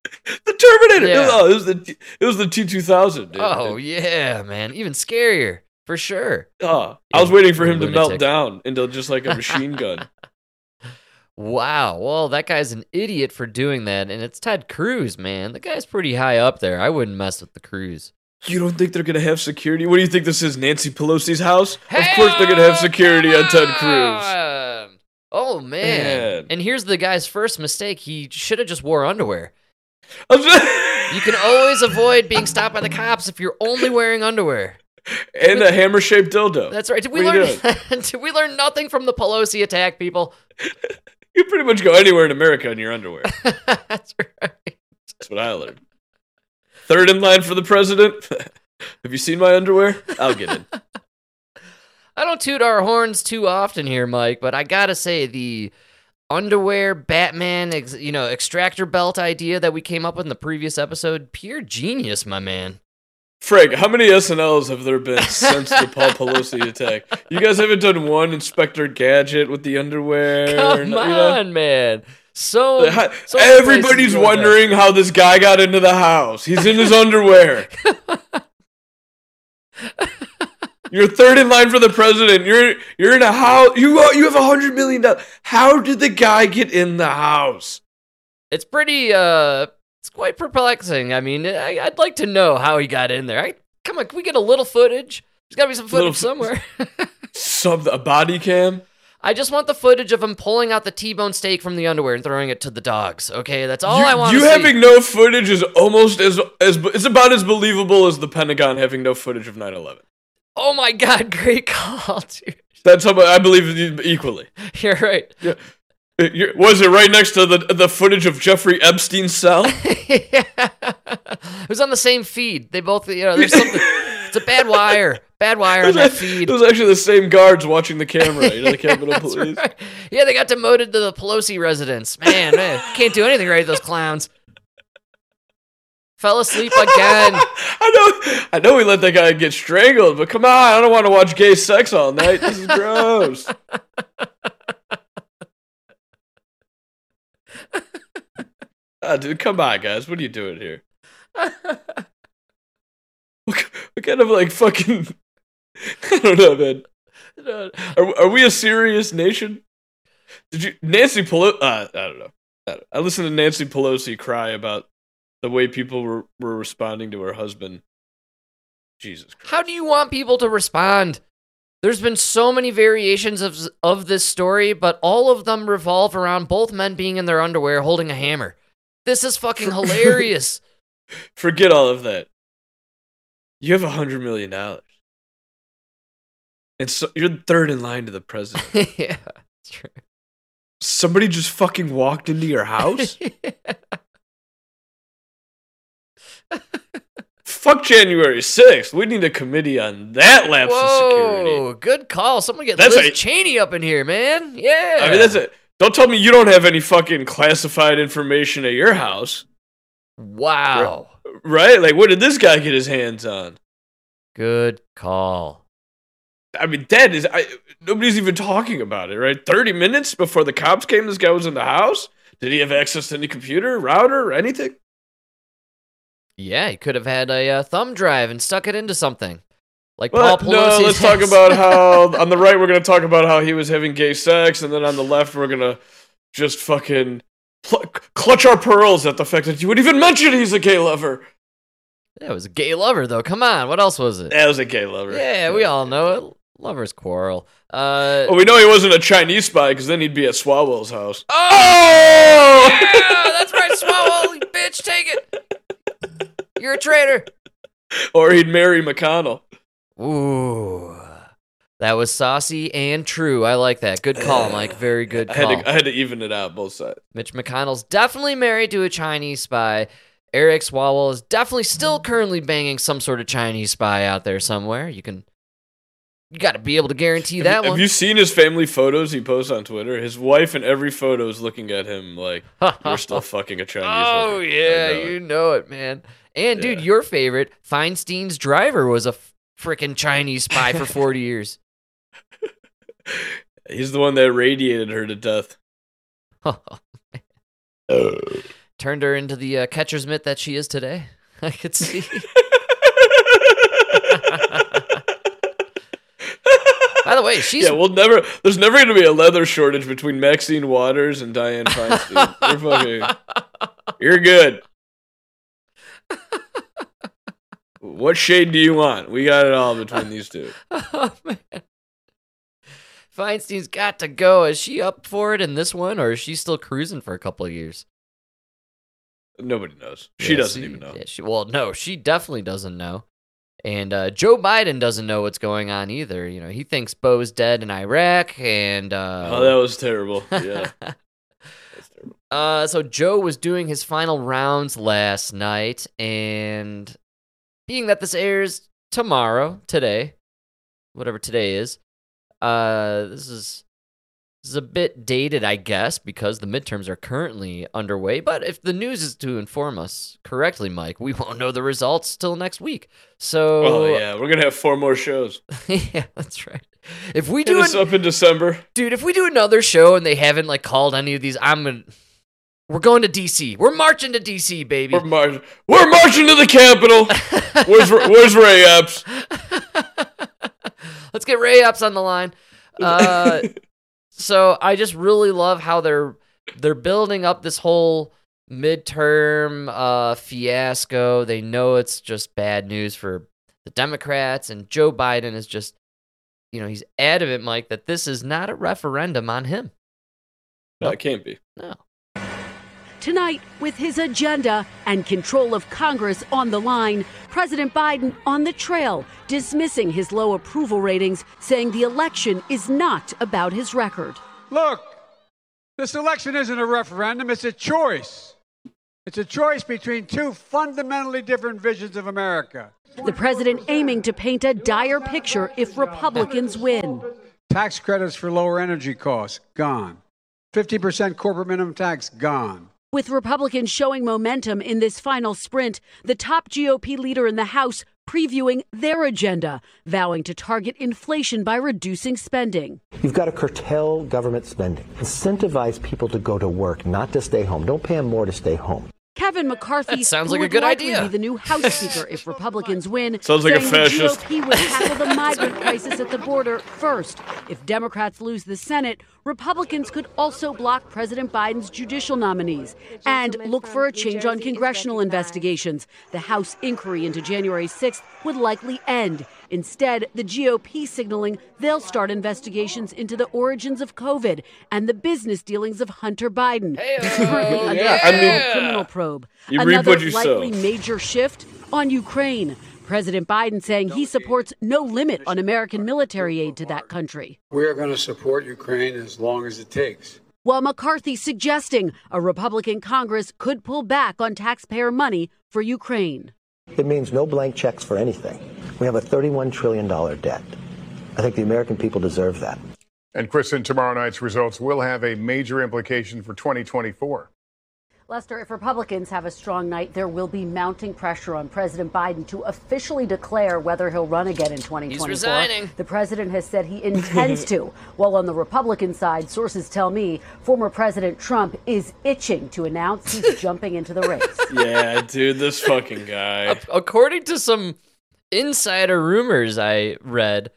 The Terminator. Yeah. Oh, it was the it was the T two thousand. Oh, yeah, man. Even scarier, for sure. Oh, I was waiting for him to melt down into just like a machine gun. <laughs> Wow. Well, that guy's an idiot for doing that. And it's Ted Cruz, man. The guy's pretty high up there. I wouldn't mess with the Cruz. You don't think they're gonna have security? What do you think this is, Nancy Pelosi's house? of course they're gonna have security on Ted Cruz. Oh, man. Man. And here's the guy's first mistake. He should have just wore underwear. <laughs> You can always avoid being stopped by the cops if you're only wearing underwear. And a hammer shaped dildo. That's right. Did we What learn? <laughs> did we learn nothing from the Pelosi attack, people? <laughs> You pretty much go anywhere in America in your underwear. <laughs> That's right. That's what I learned. Third in line for the president. Have you seen my underwear? I'll get in. I don't toot our horns too often here, Mike, but I gotta say the underwear Batman, ex- you know, extractor belt idea that we came up with in the previous episode, pure genius, my man. Frank, how many SNLs have there been since the Paul Pelosi attack? You guys haven't done one Inspector Gadget with the underwear. Come you know? on, man. So, so Everybody's to go that. wondering how this guy got into the house. He's in his underwear. <laughs> You're third in line for the president. You're you're in a house. You you have a hundred million dollars. How did the guy get in the house? It's pretty, uh, it's quite perplexing. I mean, I, I'd like to know how he got in there. I, come on, can we get a little footage? There's gotta be some footage fo- somewhere. <laughs> Some a body cam. <laughs> I just want the footage of him pulling out the T-bone steak from the underwear and throwing it to the dogs. Okay, that's all you, I want. You to see. having no footage is almost as as it's about as believable as the Pentagon having no footage of 9/11. Oh my god, <laughs> great call, dude. That's how I believe equally. You're right. Yeah. Was it right next to the the footage of Jeffrey Epstein's cell? yeah. <laughs> it was on the same feed. They both, you know, there's something. it's a bad wire, bad wire on that feed. It was actually the same guards watching the camera. You know, the <laughs> Capitol That's Police. right. Yeah, they got demoted to the Pelosi residence. Man, man, can't do anything right. Those clowns fell asleep again. <laughs> I know, I know, we let that guy get strangled, but come on, I don't want to watch gay sex all night. This is gross. <laughs> Ah, dude, come on, guys. What are you doing here? <laughs> what, what kind of like fucking? <laughs> I don't know, man. Are, are we a serious nation? Did you Nancy Pelosi? Uh, I don't know. I, don't- I listened to Nancy Pelosi cry about the way people were, were responding to her husband. Jesus Christ. How do you want people to respond? There's been so many variations of of this story, but all of them revolve around both men being in their underwear holding a hammer. This is fucking <laughs> hilarious. Forget all of that. You have a hundred million dollars, and so you're third in line to the president. <laughs> yeah, it's true. Somebody just fucking walked into your house. <laughs> Fuck January 6th. We need a committee on that lapse of security. Whoa, good call. Someone get That's Liz a- Cheney up in here, man. Yeah. I mean, that's it. Don't tell me you don't have any fucking classified information at your house, Wow. right? Like, what did this guy get his hands on? Good call. I mean, that is, I, nobody's even talking about it, right? 30 minutes before the cops came, this guy was in the house. Did he have access to any computer, router, or anything? Yeah, he could have had a uh, thumb drive and stuck it into something. Like Well, Paul no, let's talk about <laughs> how on the right we're gonna talk about how he was having gay sex, and then on the left we're gonna just fucking pl- clutch our pearls at the fact that you would even mention he's a gay lover. Yeah, it was a gay lover, though. Come on. What else was it? That was a gay lover. Yeah, we all know it. Lovers quarrel. Uh, Well, we know he wasn't a Chinese spy because then he'd be at Swalwell's house. oh! yeah, that's right, Swallow. <laughs> bitch, take it. You're a traitor. Or he'd marry McConnell. Ooh. That was saucy and true. I like that. Good call, <sighs> Mike. Very good I had, to, I had to even it out both sides. Mitch McConnell's definitely married to a Chinese spy. Eric Swalwell is definitely still currently banging some sort of Chinese spy out there somewhere. You can, you got to be able to guarantee Have, that you, one. have you seen his family photos he posts on Twitter? His wife in every photo is looking at him like <laughs> we're still fucking a Chinese. oh hooker." I yeah, know you know it, man. And dude, your favorite Feinstein's driver was a freaking Chinese spy for forty years. <laughs> He's the one that radiated her to death. Turned her into the uh, catcher's mitt that she is today. <laughs> I could see. <laughs> By the way, she's yeah, we'll never. There's never going to be a leather shortage between Maxine Waters and Dianne Feinstein. You're fucking. You're good. What shade do you want? We got it all between these two. <laughs> Oh man. Feinstein's got to go. Is she up for it in this one, or is she still cruising for a couple of years? Nobody knows. She Yeah, doesn't even know. yeah, she, well, no, she definitely doesn't know. And uh, Joe Biden doesn't know what's going on either. You know, he thinks Bo's dead in Iraq, and uh, Oh, that was terrible. <laughs> Yeah. Terrible. Uh, so Joe was doing his final rounds last night, and being that this airs tomorrow, today, whatever today is, uh, this is this is a bit dated, I guess, because the midterms are currently underway. But if the news is to inform us correctly, Mike, we <laughs> won't know the results till next week. So, Oh yeah, we're gonna have four more shows. <laughs> yeah, that's right. If we Hit do us an- up in December. dude, if we do another show and they haven't like called any of these, I'm gonna. We're going to DC. We're marching to DC, baby. We're, mar- we're marching to the Capitol. Where's Where's Ray Epps? <laughs> Let's get Ray Epps on the line. Uh, <laughs> so I just really love how they're they're building up this whole midterm uh, fiasco. They know it's just bad news for the Democrats, and Joe Biden is just you know, he's adamant, Mike, that this is not a referendum on him. No, it can't be. No. Tonight, with his agenda and control of Congress on the line, President Biden on the trail, dismissing his low approval ratings, saying the election is not about his record. Look, this election isn't a referendum, it's a choice. It's a choice between two fundamentally different visions of America. The president aiming to paint a dire picture if Republicans win. Tax credits for lower energy costs, gone. 50% corporate minimum tax, gone. With Republicans showing momentum in this final sprint, the top GOP leader in the House previewing their agenda, vowing to target inflation by reducing spending. You've got to curtail government spending, incentivize people to go to work, not to stay home. Don't pay them more to stay home. Kevin McCarthy That sounds like a good likely idea. Be the new House Speaker if Republicans win. <laughs> Sounds like a saying fascist. The GOP would tackle the migrant crisis at the border first. If Democrats lose the Senate, Republicans could also block President Biden's judicial nominees and look for a change on congressional investigations. The House inquiry into January 6th would likely end. Instead, the GOP signaling they'll start investigations into the origins of COVID and the business dealings of Hunter Biden. currently <laughs> under Yeah, I mean- criminal probe. You Another what you sow. likely major shift on Ukraine. President Biden saying he supports no limit on American military aid to that country. We're going to support Ukraine as long as it takes. While McCarthy suggesting a Republican Congress could pull back on taxpayer money for Ukraine. It means no blank checks for anything. We have a $31 trillion debt. I think the American people deserve that. And Kristen, tomorrow night's results will have a major implication for 2024. Lester, if Republicans have a strong night, there will be mounting pressure on President Biden to officially declare whether he'll run again in 2024. He's resigning. The president has said he intends to. <laughs> While on the Republican side, sources tell me former President Trump is itching to announce he's <laughs> jumping into the race. Yeah, dude, this fucking guy. According to some insider rumors I read,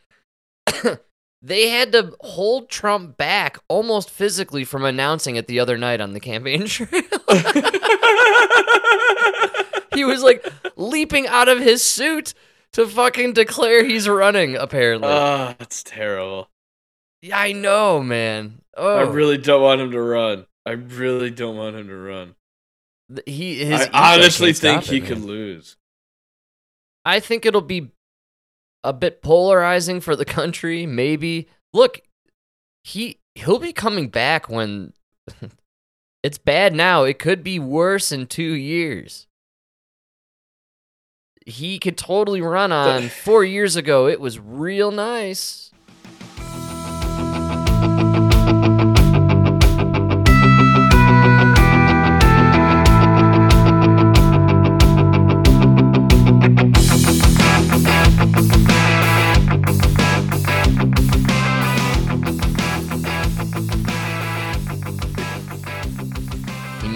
they had to hold Trump back almost physically from announcing it the other night on the campaign <laughs> trail. he was like leaping out of his suit to fucking declare he's running, apparently. Ah, that's terrible. yeah, I know, man. Oh, I really don't want him to run. I really don't want him to run. he his I honestly think he it, could lose. I think it'll be a bit polarizing for the <laughs> country. Maybe look, he he'll be coming back when <laughs> it's bad now. It could be worse in two years. He could totally run on. Four years ago, it was real nice.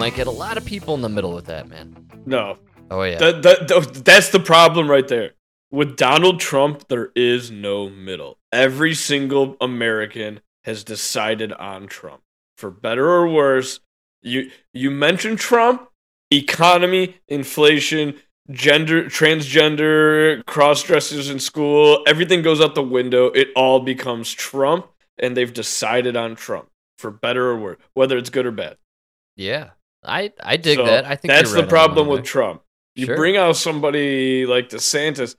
Might get a lot of people in the middle with that, man. No, Oh yeah. that, that, that- that's the problem right there. With Donald Trump, there is no middle. Every single American has decided on Trump, for better or worse. You you mention Trump, economy, inflation, gender, transgender, cross dressers in school, everything goes out the window. It all becomes Trump, and they've decided on Trump, for better or worse, whether it's good or bad. yeah. I I dig So that. I think that's the right problem with Trump. You Sure. bring out somebody like DeSantis,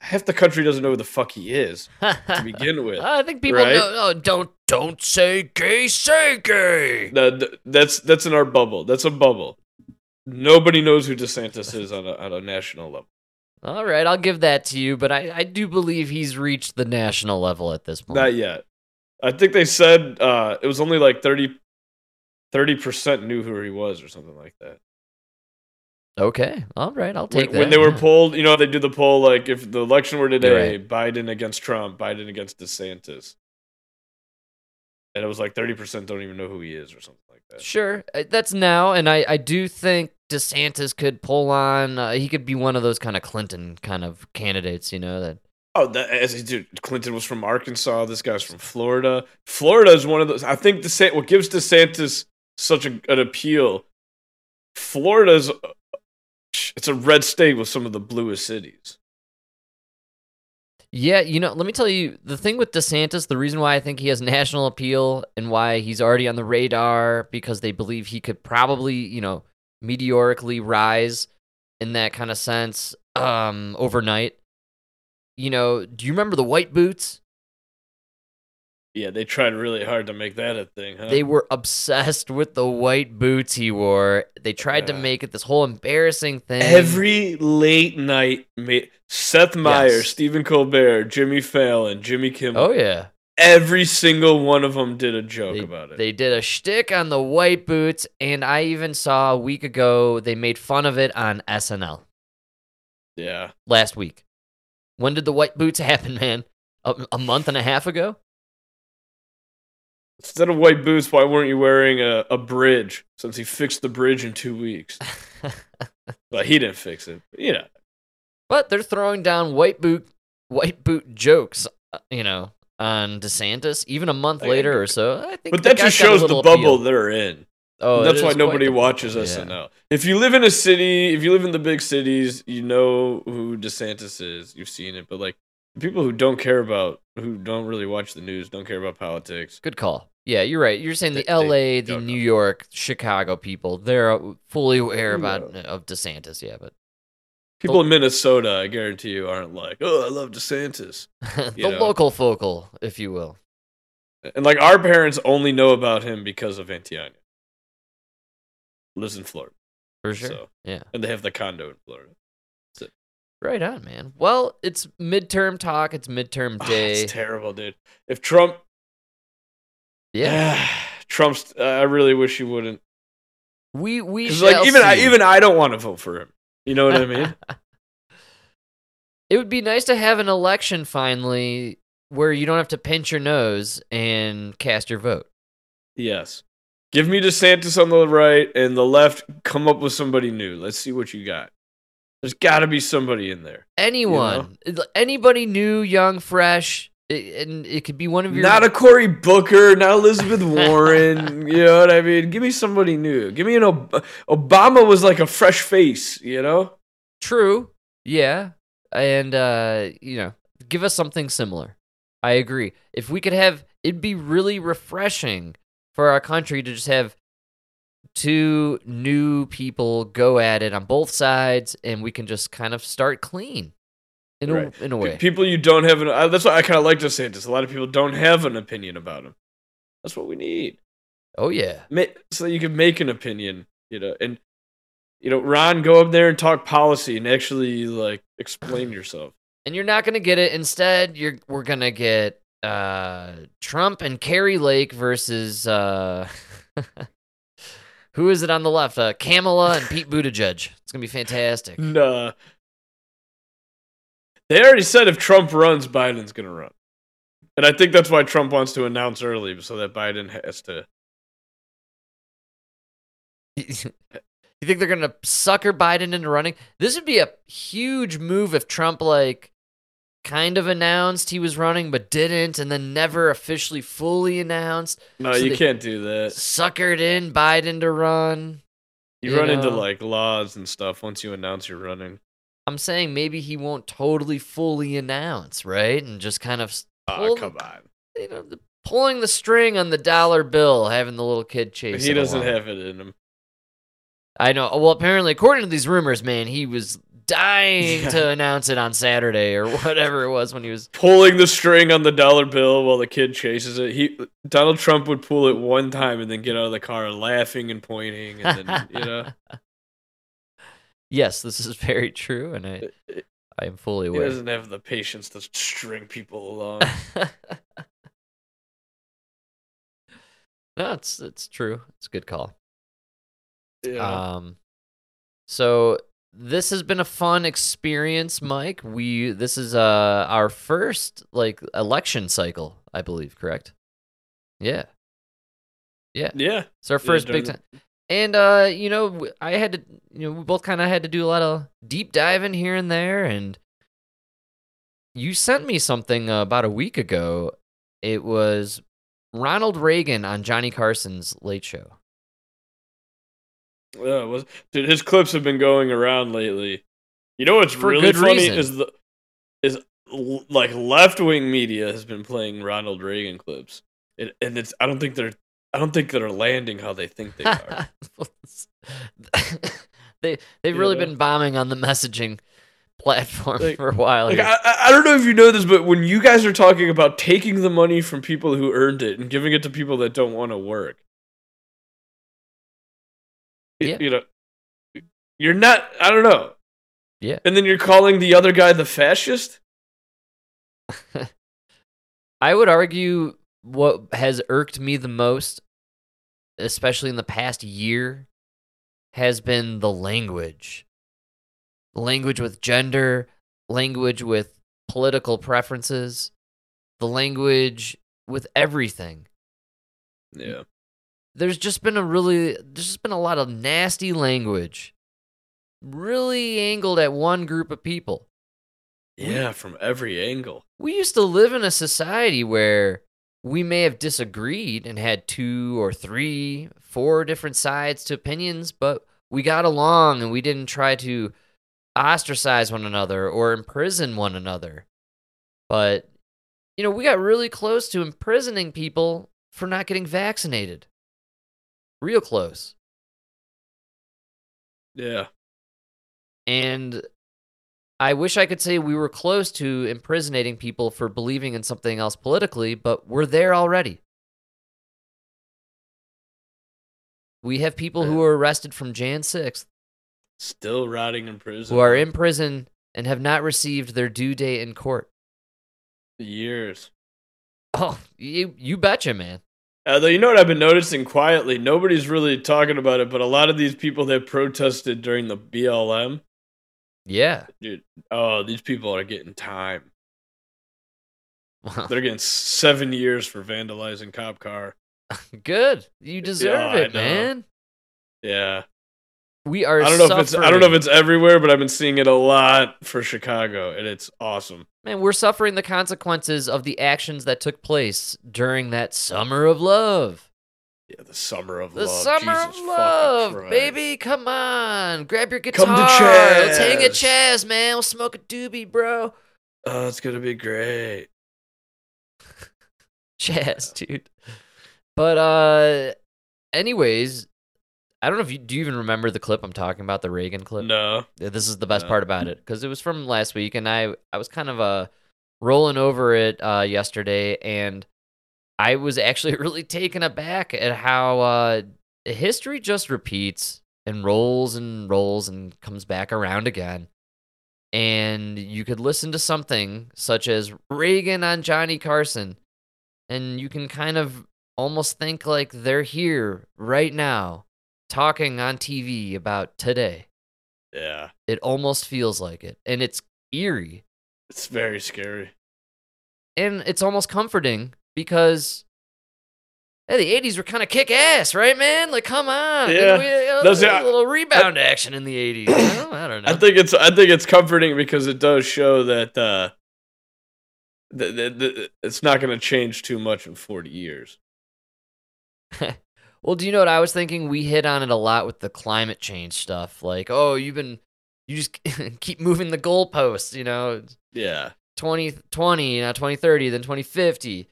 half the country doesn't know who the fuck he is to <laughs> begin with. I think people right? know. Oh, don't don't say gay, say gay. The- that's that's in our bubble. That's a bubble. Nobody knows who DeSantis <laughs> is on a, on a national level. All right, I'll give that to you, but I, I do believe he's reached the national level at this point. Not yet. I think they said uh, it was only like 30 percent knew who he was or something like that. okay, all right, I'll When, take that. when they were yeah. polled, you know, they do the poll like if the election were today, right. Biden against Trump, Biden against DeSantis. And it was like 30% don't even know who he is or something like that. Sure, uh, that's now, and I, I do think DeSantis could pull on. Uh, he could be one of those kind of Clinton kind of candidates, you know. That Oh, that, as he did, Clinton was from Arkansas. This guy's from Florida. Florida is one of those. I think DeSantis, what gives DeSantis such a, an appeal. Florida's it's a red state with some of the bluest cities. Yeah, you know, let me tell you the thing with DeSantis, the reason why I think he has national appeal and why he's already on the radar because they believe he could probably, you know, meteorically rise in that kind of sense um overnight. You know, do you remember the white boots? Yeah, they tried really hard to make that a thing, huh? They were obsessed <laughs> with the white boots he wore. They tried to make it this whole embarrassing thing. Every late night, ma- Seth Meyers, Yes. Stephen Colbert, Jimmy Fallon, Jimmy Kimmel. Oh yeah. Every single one of them did a joke They, about it. they did a shtick on the white boots, and I even saw a week ago they made fun of it on SNL yeah. last week. When did the white boots <laughs> happen, man? A, a month and a half ago? Instead of white boots, why weren't you wearing a, a bridge? Since he fixed the bridge in two weeks. <laughs> but he didn't fix it. You know. But they're throwing down white boot white boot jokes, uh, you know, on DeSantis even a month I- later or so. I think But that just shows the bubble appeal. they're in. Oh, that's why nobody watches bubble, SNL. yeah. If you live in a city, if you live in the big cities, you know who DeSantis is. You've seen it. But like people who don't care about, who don't really watch the news, don't care about politics. Good call. Yeah, you're right. You're saying the They- they LA, the New. York, Chicago people, they're fully aware about Yeah. of DeSantis, yeah, but People in Minnesota, I guarantee you, aren't like, oh, I love DeSantis. <laughs> the You know. local focal, if you will. And like our parents only know about him because of Antiania. Lives in Florida. For sure. So, Yeah. and they have the condo in Florida. Right on, man. Well, it's midterm talk, it's midterm Ah, day. it's terrible, dude. If Trump, yeah. <sighs> Trump's, uh, I really wish he wouldn't. We we shall like even I even I don't want to vote for him. You know what I mean? <laughs> It would be nice to have an election finally where you don't have to pinch your nose and cast your vote. yes. Give me DeSantis on the right and the left. Come up with somebody new. Let's see what you got. There's got to be somebody in there. Anyone, anybody new, young, fresh, i- and it could be one of your Not a Cory Booker, not Elizabeth Warren. <laughs> you know what I mean? Give me somebody new. Give me an Ob- Obama was like a fresh face. You know? True. Yeah. And uh, you know, give us something similar. I agree. If we could have it'd be really refreshing for our country to just have two new people go at it on both sides and we can just kind of start clean in Right. a in a way. People you don't have an. Uh, that's why I kind of like DeSantis. A lot of people don't have an opinion about him. That's what we need. oh yeah. Ma- so you can make an opinion, you know, and you know, Ron, go up there and talk policy and actually like explain yourself. And you're not going to get it instead you're we're going to get uh Trump and Kari Lake versus uh <laughs> Who is it on the left? Uh, Kamala and Pete Buttigieg. It's gonna be fantastic. Nah. They already said if Trump runs, Biden's gonna run, and I think that's why Trump wants to announce early so that Biden has to. <laughs> you think they're gonna sucker Biden into running? This would be a huge move if Trump like kind of announced he was running but didn't, and then never officially fully announced. No, So you can't do that. Suckered in Biden to run. You, you run into like laws and stuff once you announce you're running. I'm saying maybe he won't totally fully announce, right? And just kind of Oh, come on. you know, the, pulling the string on the dollar bill, having the little kid chase. It. He doesn't along. have it in him. I know. Well, apparently, according to these rumors, man, he was dying to <laughs> announce it on Saturday or whatever it was when he was. Pulling the string on the dollar bill while the kid chases it. He Donald Trump would pull it one time and then get out of the car laughing and pointing and then you know <laughs> yes, this is <laughs> very true, and I, I am fully aware. he doesn't have the patience to string people along. <laughs> no, it's it's true. It's a good call. Yeah. Um, so this has been a fun experience, Mike. We this is uh our first like election cycle, I believe. Correct? Yeah. Yeah. yeah. It's our Yeah, first big time. And uh, you know, I had to, you know, we both kind of had to do a lot of deep diving here and there. And you sent me something uh, about a week ago. It was Ronald Reagan on Johnny Carson's Late Show. Yeah, was dude, his clips have been going around lately. You know what's For really funny reason. is the is like left wing media has been playing Ronald Reagan clips, and, and it's I don't think they're I don't think they're landing how they think they are. <laughs> they they've really know? been bombing on the messaging platform Like- for a while. Like. I, I- I don't know if you know this, but when you guys are talking about taking the money from people who earned it and giving it to people that don't want to work, Yeah. you know, you're not. I don't know. Yeah. And then you're calling the other guy the fascist. <laughs> I would argue what has irked me the most, especially in the past year, has been the language. Language with gender, language with political preferences, the language with everything. Yeah. There's just been a really, there's just been a lot of nasty language, really angled at one group of people. Yeah, from every angle. we used to live in a society where we may have disagreed and had two or three, four different sides to opinions, but we got along and we didn't try to ostracize one another or imprison one another. But, you know, we got really close to imprisoning people for not getting vaccinated. Real close. Yeah. And I wish I could say we were close to imprisoning people for believing in something else politically, but we're there already. We have people who were arrested from Jan 6th Still rotting in prison. who are in prison and have not received their due date in court. years. Oh, you you betcha, man. Although you know what I've been noticing quietly, nobody's really talking about it, but a lot of these people that protested during the BLM, Yeah. dude, oh, these people are getting time. They're getting seven years for vandalizing cop car. <laughs> Good. You deserve I it, man. Yeah, We are I don't know if it's I don't know if it's everywhere, but I've been seeing it a lot for Chicago, and it's awesome. Man, we're suffering the consequences of the actions that took place during that summer of love. Yeah, the summer of The love. summer Jesus of love, baby. Come on. Grab your guitar. Come to Let's hang at Chaz. Chaz, man. We'll smoke a doobie, bro. Oh, it's gonna be great. <laughs> Chaz, dude. But uh anyways, I don't know if you do you even remember the clip I'm talking about, the Reagan clip? No, This is the best No. part about it because it was from last week, and I I was kind of uh rolling over it uh yesterday, and I was actually <laughs> really taken aback at how uh history just repeats and rolls and rolls and comes back around again. And you could listen to something such as Reagan on Johnny Carson, and you can kind of almost think like they're here right now talking on TV about today. yeah, It almost feels like it. And it's eerie. it's very scary. And it's almost comforting because hey, the 80s were kind of kick ass, right, man? Like, come on. Yeah. We- uh, Those- a little rebound action in the 80s. you know? I don't <coughs> know. I think it's I think it's comforting because it does show that uh, that, that, that it's not going to change too much in forty years. <laughs> well, do you know what I was thinking? We hit on it a lot with the climate change stuff. Like, oh, you've been, you just <laughs> keep moving the goalposts, you know, Yeah, 2020, you know, 2030, then 2050.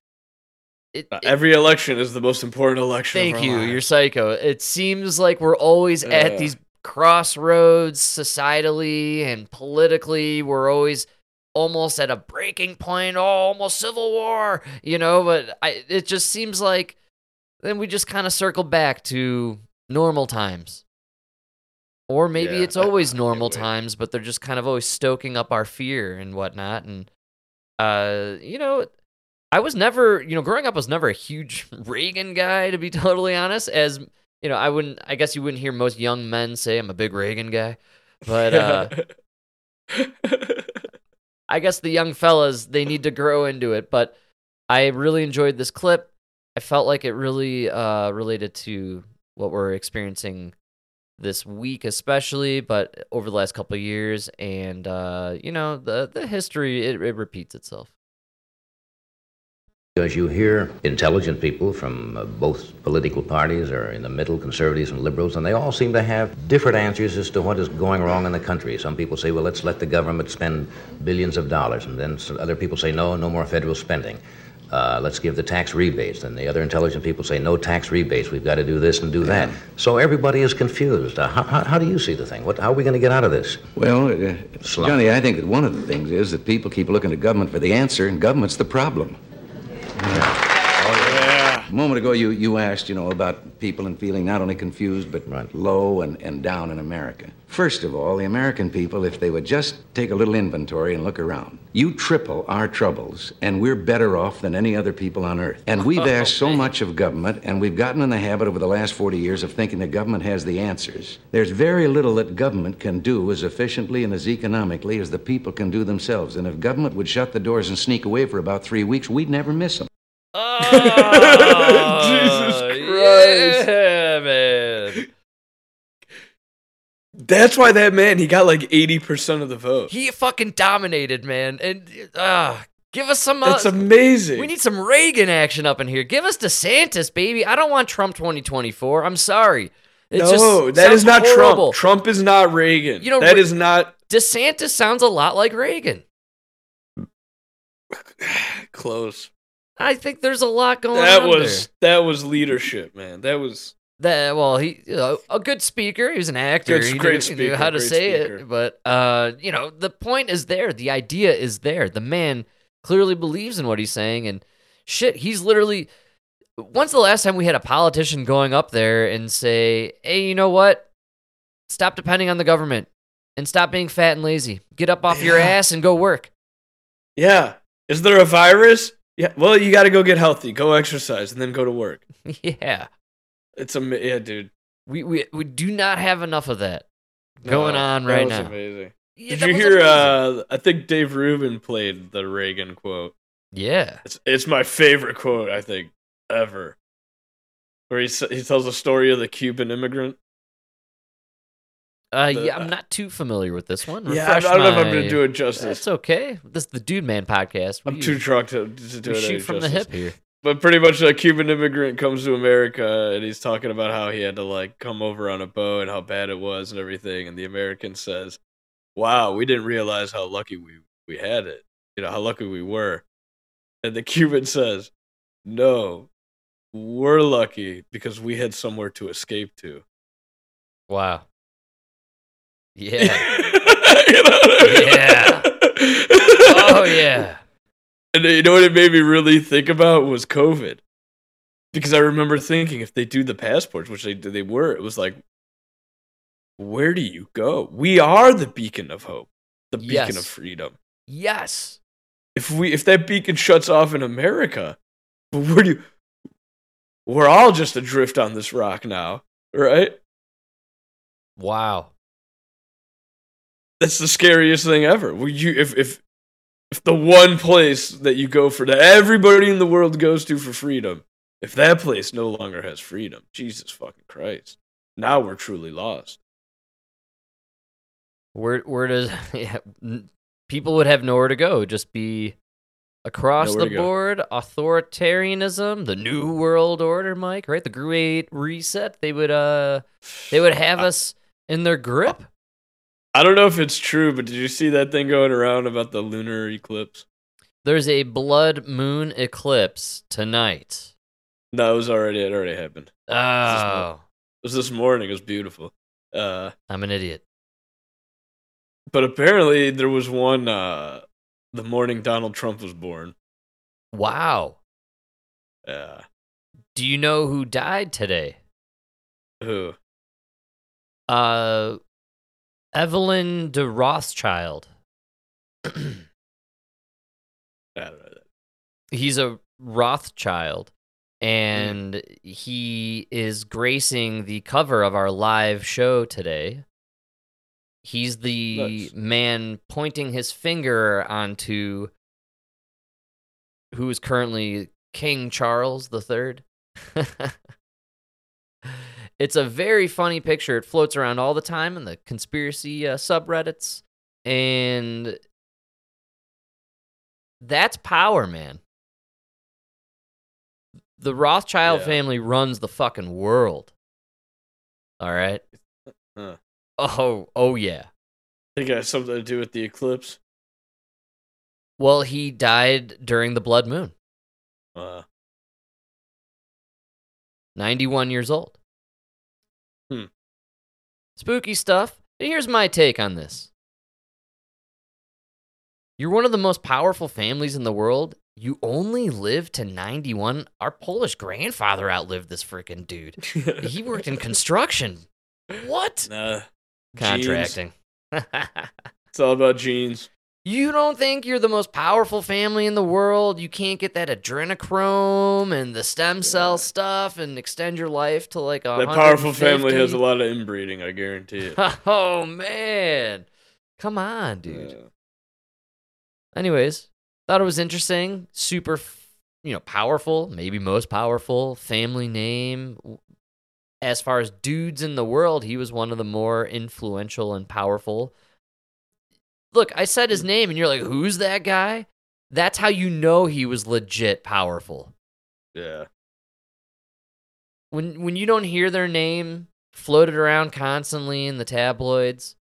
It, Uh, it- every election is the most important election. Thank you. lives. You're psycho. It seems like we're always at these crossroads societally and politically. We're always almost at a breaking point. Oh, almost civil war, you know, but I, it just seems like then we just kind of circle back to normal times. Or maybe Yeah, it's always I normal times, but they're just kind of always stoking up our fear and whatnot. And, uh, you know, I was never, you know, growing up, I was never a huge <laughs> Reagan guy, to be <laughs> totally honest. As you know, I wouldn't, I guess you wouldn't hear most young men say I'm a big Reagan guy, but uh, <laughs> I guess the young fellas they need to grow into it. But I really enjoyed this clip. I felt like it really uh, related to what we're experiencing this week, especially, but over the last couple of years, and uh, you know, the the history it, it repeats itself. As you hear intelligent people from uh, both political parties or in the middle, conservatives and liberals, and they all seem to have different answers as to what is going wrong in the country. Some people say, well, let's let the government spend billions of dollars. And then other people say, no, no more federal spending. Uh, let's give the tax rebates. And the other intelligent people say, no tax rebates. We've got to do this and do that. So everybody is confused. Uh, how, how, how do you see the thing? What, how are we going to get out of this? Well, uh, Johnny, I think that one of the things is that people keep looking to government for the answer, and government's the problem. A moment ago, you, you asked, you know, about people and feeling not only confused, but Right. low and, and down in America. First of all, the American people, if they would just take a little inventory and look around, you triple our troubles, and we're better off than any other people on earth. And we've oh, asked so much of government, and we've gotten in the habit over the last 40 years of thinking that government has the answers. There's very little that government can do as efficiently and as economically as the people can do themselves. And if government would shut the doors and sneak away for about three weeks, we'd never miss them. Oh, <laughs> Jesus Christ. Yeah, man. That's why that man he got like 80% of the vote. He fucking dominated, man. And uh, give us some. Uh, That's amazing. we need some Reagan action up in here. Give us DeSantis, baby. I don't want Trump 2024. I'm sorry. It no, that is not horrible. Trump. Trump is not Reagan. You know, that Re- is not DeSantis sounds a lot like Reagan. <sighs> close. I think there's a lot going That on was that was leadership, man. That was. That well, he you know, a good speaker. He was an actor. He great knew, he knew how to say speaker. it. But uh, you know, the point is there. The idea is there. The man clearly believes in what he's saying, and shit, he's literally. When's the last time we had a politician going up there and say, "Hey, you know what? Stop depending on the government and stop being fat and lazy. Get up off your ass and go work." yeah. Is there a virus? Yeah. Well, you got to go get healthy, go exercise, and then go to work. <laughs> yeah. It's a yeah, dude. We, we we do not have enough of that going No, on that right now. Amazing. Yeah, Did you hear? Uh, I think Dave Rubin played the Reagan quote. yeah. It's it's my favorite quote I think ever. Where he he tells the story of the Cuban immigrant. Uh, The- yeah, I'm not too familiar with this one. Yeah, I, I don't know if I'm going to do it justice. That's okay. This is the Dude Man podcast. We, I'm too drunk to, to do it. shoot from the hip here. But pretty much, a Cuban immigrant comes to America and he's talking about how he had to like come over on a boat and how bad it was and everything. And the American says, "Wow, we didn't realize how lucky we we had it. You know how lucky we were." And the Cuban says, "No, we're lucky because we had somewhere to escape to." Wow. Yeah. <laughs> You know? Yeah. oh yeah. And you know what it made me really think about was COVID. Because I remember thinking if they do the passports, which they they were, it was like, where do you go? We are the beacon of hope, the beacon Yes. of freedom. Yes. If we if that beacon shuts off in America, but where do you we're all just adrift on this rock now, right? Wow. That's the scariest thing ever. Will you if if if the one place that you go for that everybody in the world goes to for freedom, if that place no longer has freedom, Jesus fucking Christ. Now we're truly lost. Where where does <laughs> yeah, people would have nowhere to go? Just be across Nowhere the board, authoritarianism, the new world order, Mike. Right, the Great Reset. They would uh, they would have us in their grip. I don't know if it's true, but did you see that thing going around about the lunar eclipse? There's a blood moon eclipse tonight. No, it was already it already happened. Oh, It was this morning, it was beautiful. Uh I'm an idiot. but apparently there was one uh the morning Donald Trump was born. Wow. Uh Do you know who died today? who? Uh, Evelyn de Rothschild. I don't know. He's a Rothschild, mm-hmm. and he is gracing the cover of our live show today. He's the man pointing his finger onto who is currently King Charles III. <laughs> it's a very funny picture. It floats around all the time in the conspiracy uh, subreddits, and that's power, man. The Rothschild Yeah. family runs the fucking world. All right. Huh. Oh, oh yeah. Think it has something to do with the eclipse. Well, he died during the blood moon. Uh, 91 years old. Hmm. Spooky stuff. And here's my take on this. You're one of the most powerful families in the world. You only live to 91. Our Polish grandfather outlived this freaking dude. <laughs> he worked in construction. What? nah. Contracting. <laughs> It's all about genes. You don't think you're the most powerful family in the world? You can't get that adrenochrome and the stem cell stuff and extend your life to like a That powerful family has a lot of inbreeding. I guarantee it. <laughs> Oh man, come on, dude. Uh, Anyways, thought it was interesting. Super, you know, powerful. Maybe most powerful family name. As far as dudes in the world, he was one of the more influential and powerful. Look, I said his name, and you're like, "Who's that guy?" That's how you know he was legit powerful. yeah. when when you don't hear their name floated around constantly in the tabloids,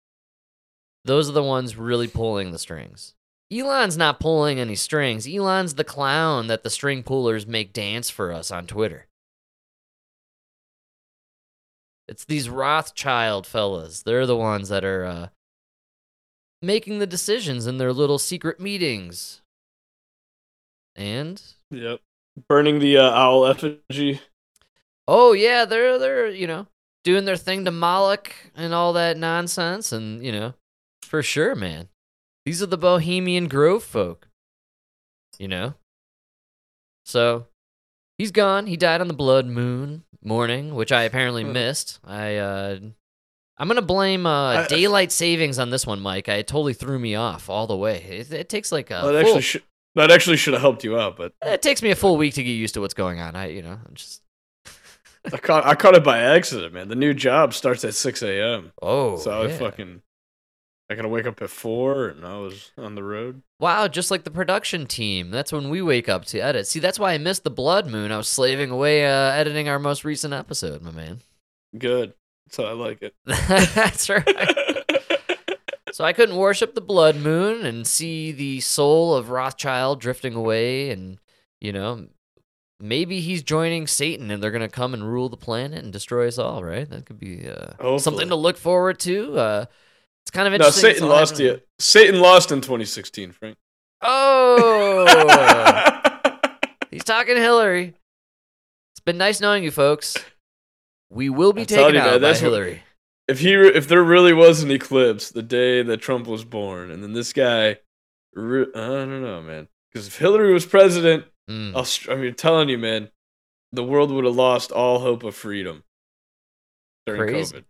those are the ones really pulling the strings. Elon's not pulling any strings. Elon's the clown that the string pullers make dance for us on Twitter. It's these Rothschild fellas. They're the ones that are uh, making the decisions in their little secret meetings. And Yep. Burning the uh, owl effigy. Oh yeah, they're they're you know doing their thing to Moloch and all that nonsense, and you know, for sure, man. These are the Bohemian Grove folk. You know. So, he's gone. He died on the blood moon morning, which I apparently missed. I uh, I'm gonna blame uh, I- daylight savings on this one, Mike. I it totally threw me off all the way. It, it takes like a that actually should that actually should have helped you out, but it takes me a full week to get used to what's going on. I you know I'm just <laughs> I caught I caught it by accident, man. The new job starts at six a.m. oh so I yeah. fucking I gotta wake up at four, and I was on the road. Wow, just like the production team. That's when we wake up to edit. See, that's why I missed the blood moon. I was slaving away uh, editing our most recent episode, my man. Good. How I like it. <laughs> that's right. so I couldn't worship the blood moon and see the soul of Rothschild drifting away and, you know, maybe he's joining Satan and they're going to come and rule the planet and destroy us all, right? That could be uh, something to look forward to. Uh, it's kind of interesting. it's Satan lost happening-. Satan lost in 2016, Frank. Oh, <laughs> he's talking Hillary. It's been nice knowing you, folks. We will be I'm taken you, out man, by that's what- Hillary. if he if there really was an eclipse the day that Trump was born, and then this guy, I don't know, man. Because if Hillary was president, Mm. Aust- I mean, I'm telling you, man, the world would have lost all hope of freedom during Crazy. COVID.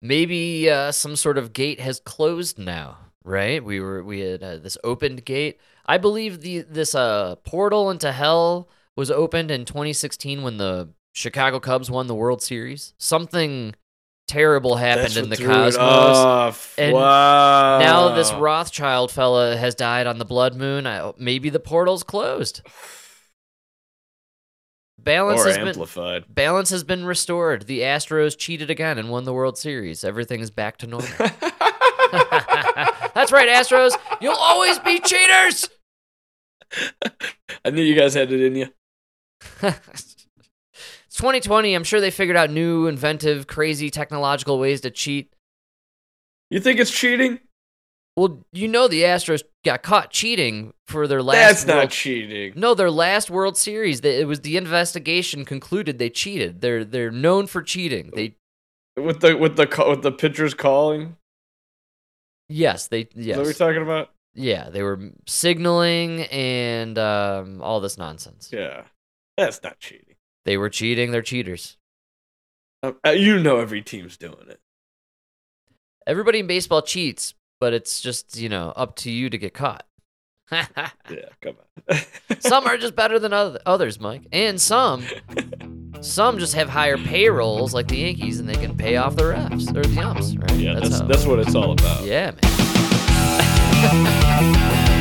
Maybe uh, some sort of gate has closed now, right? We were we had uh, this opened gate. I believe the this uh portal into hell was opened in 2016 when the Chicago Cubs won the World Series. Something terrible happened That's in the cosmos. And wow. Now this Rothschild fella has died on the blood moon. I, maybe the portal's closed. Balance or has amplified. been balance has been restored. The Astros cheated again and won the World Series. Everything is back to normal. <laughs> That's right, Astros. You'll always be cheaters. <laughs> I knew you guys had it in you. <laughs> it's 2020. I'm sure they figured out new, inventive, crazy technological ways to cheat. You think it's cheating? Well, you know the Astros got caught cheating for their last. That's not World- cheating. No, their last World Series. It was the investigation concluded they cheated. They're they're known for cheating. They With the with the with the pitchers calling. yes, they Is yes what we're talking about? yeah they were signaling and um, all this nonsense. Yeah, that's not cheating. They were cheating. They're cheaters. Uh, uh, you know every team's doing it. Everybody in baseball cheats, but it's just you know up to you to get caught. <laughs> Yeah, come on. <laughs> some are just better than oth- others, Mike, and some some just have higher payrolls like the Yankees, and they can pay off the refs or the umps. Right? yeah, that's how- that's what it's all about. Yeah, man. <laughs>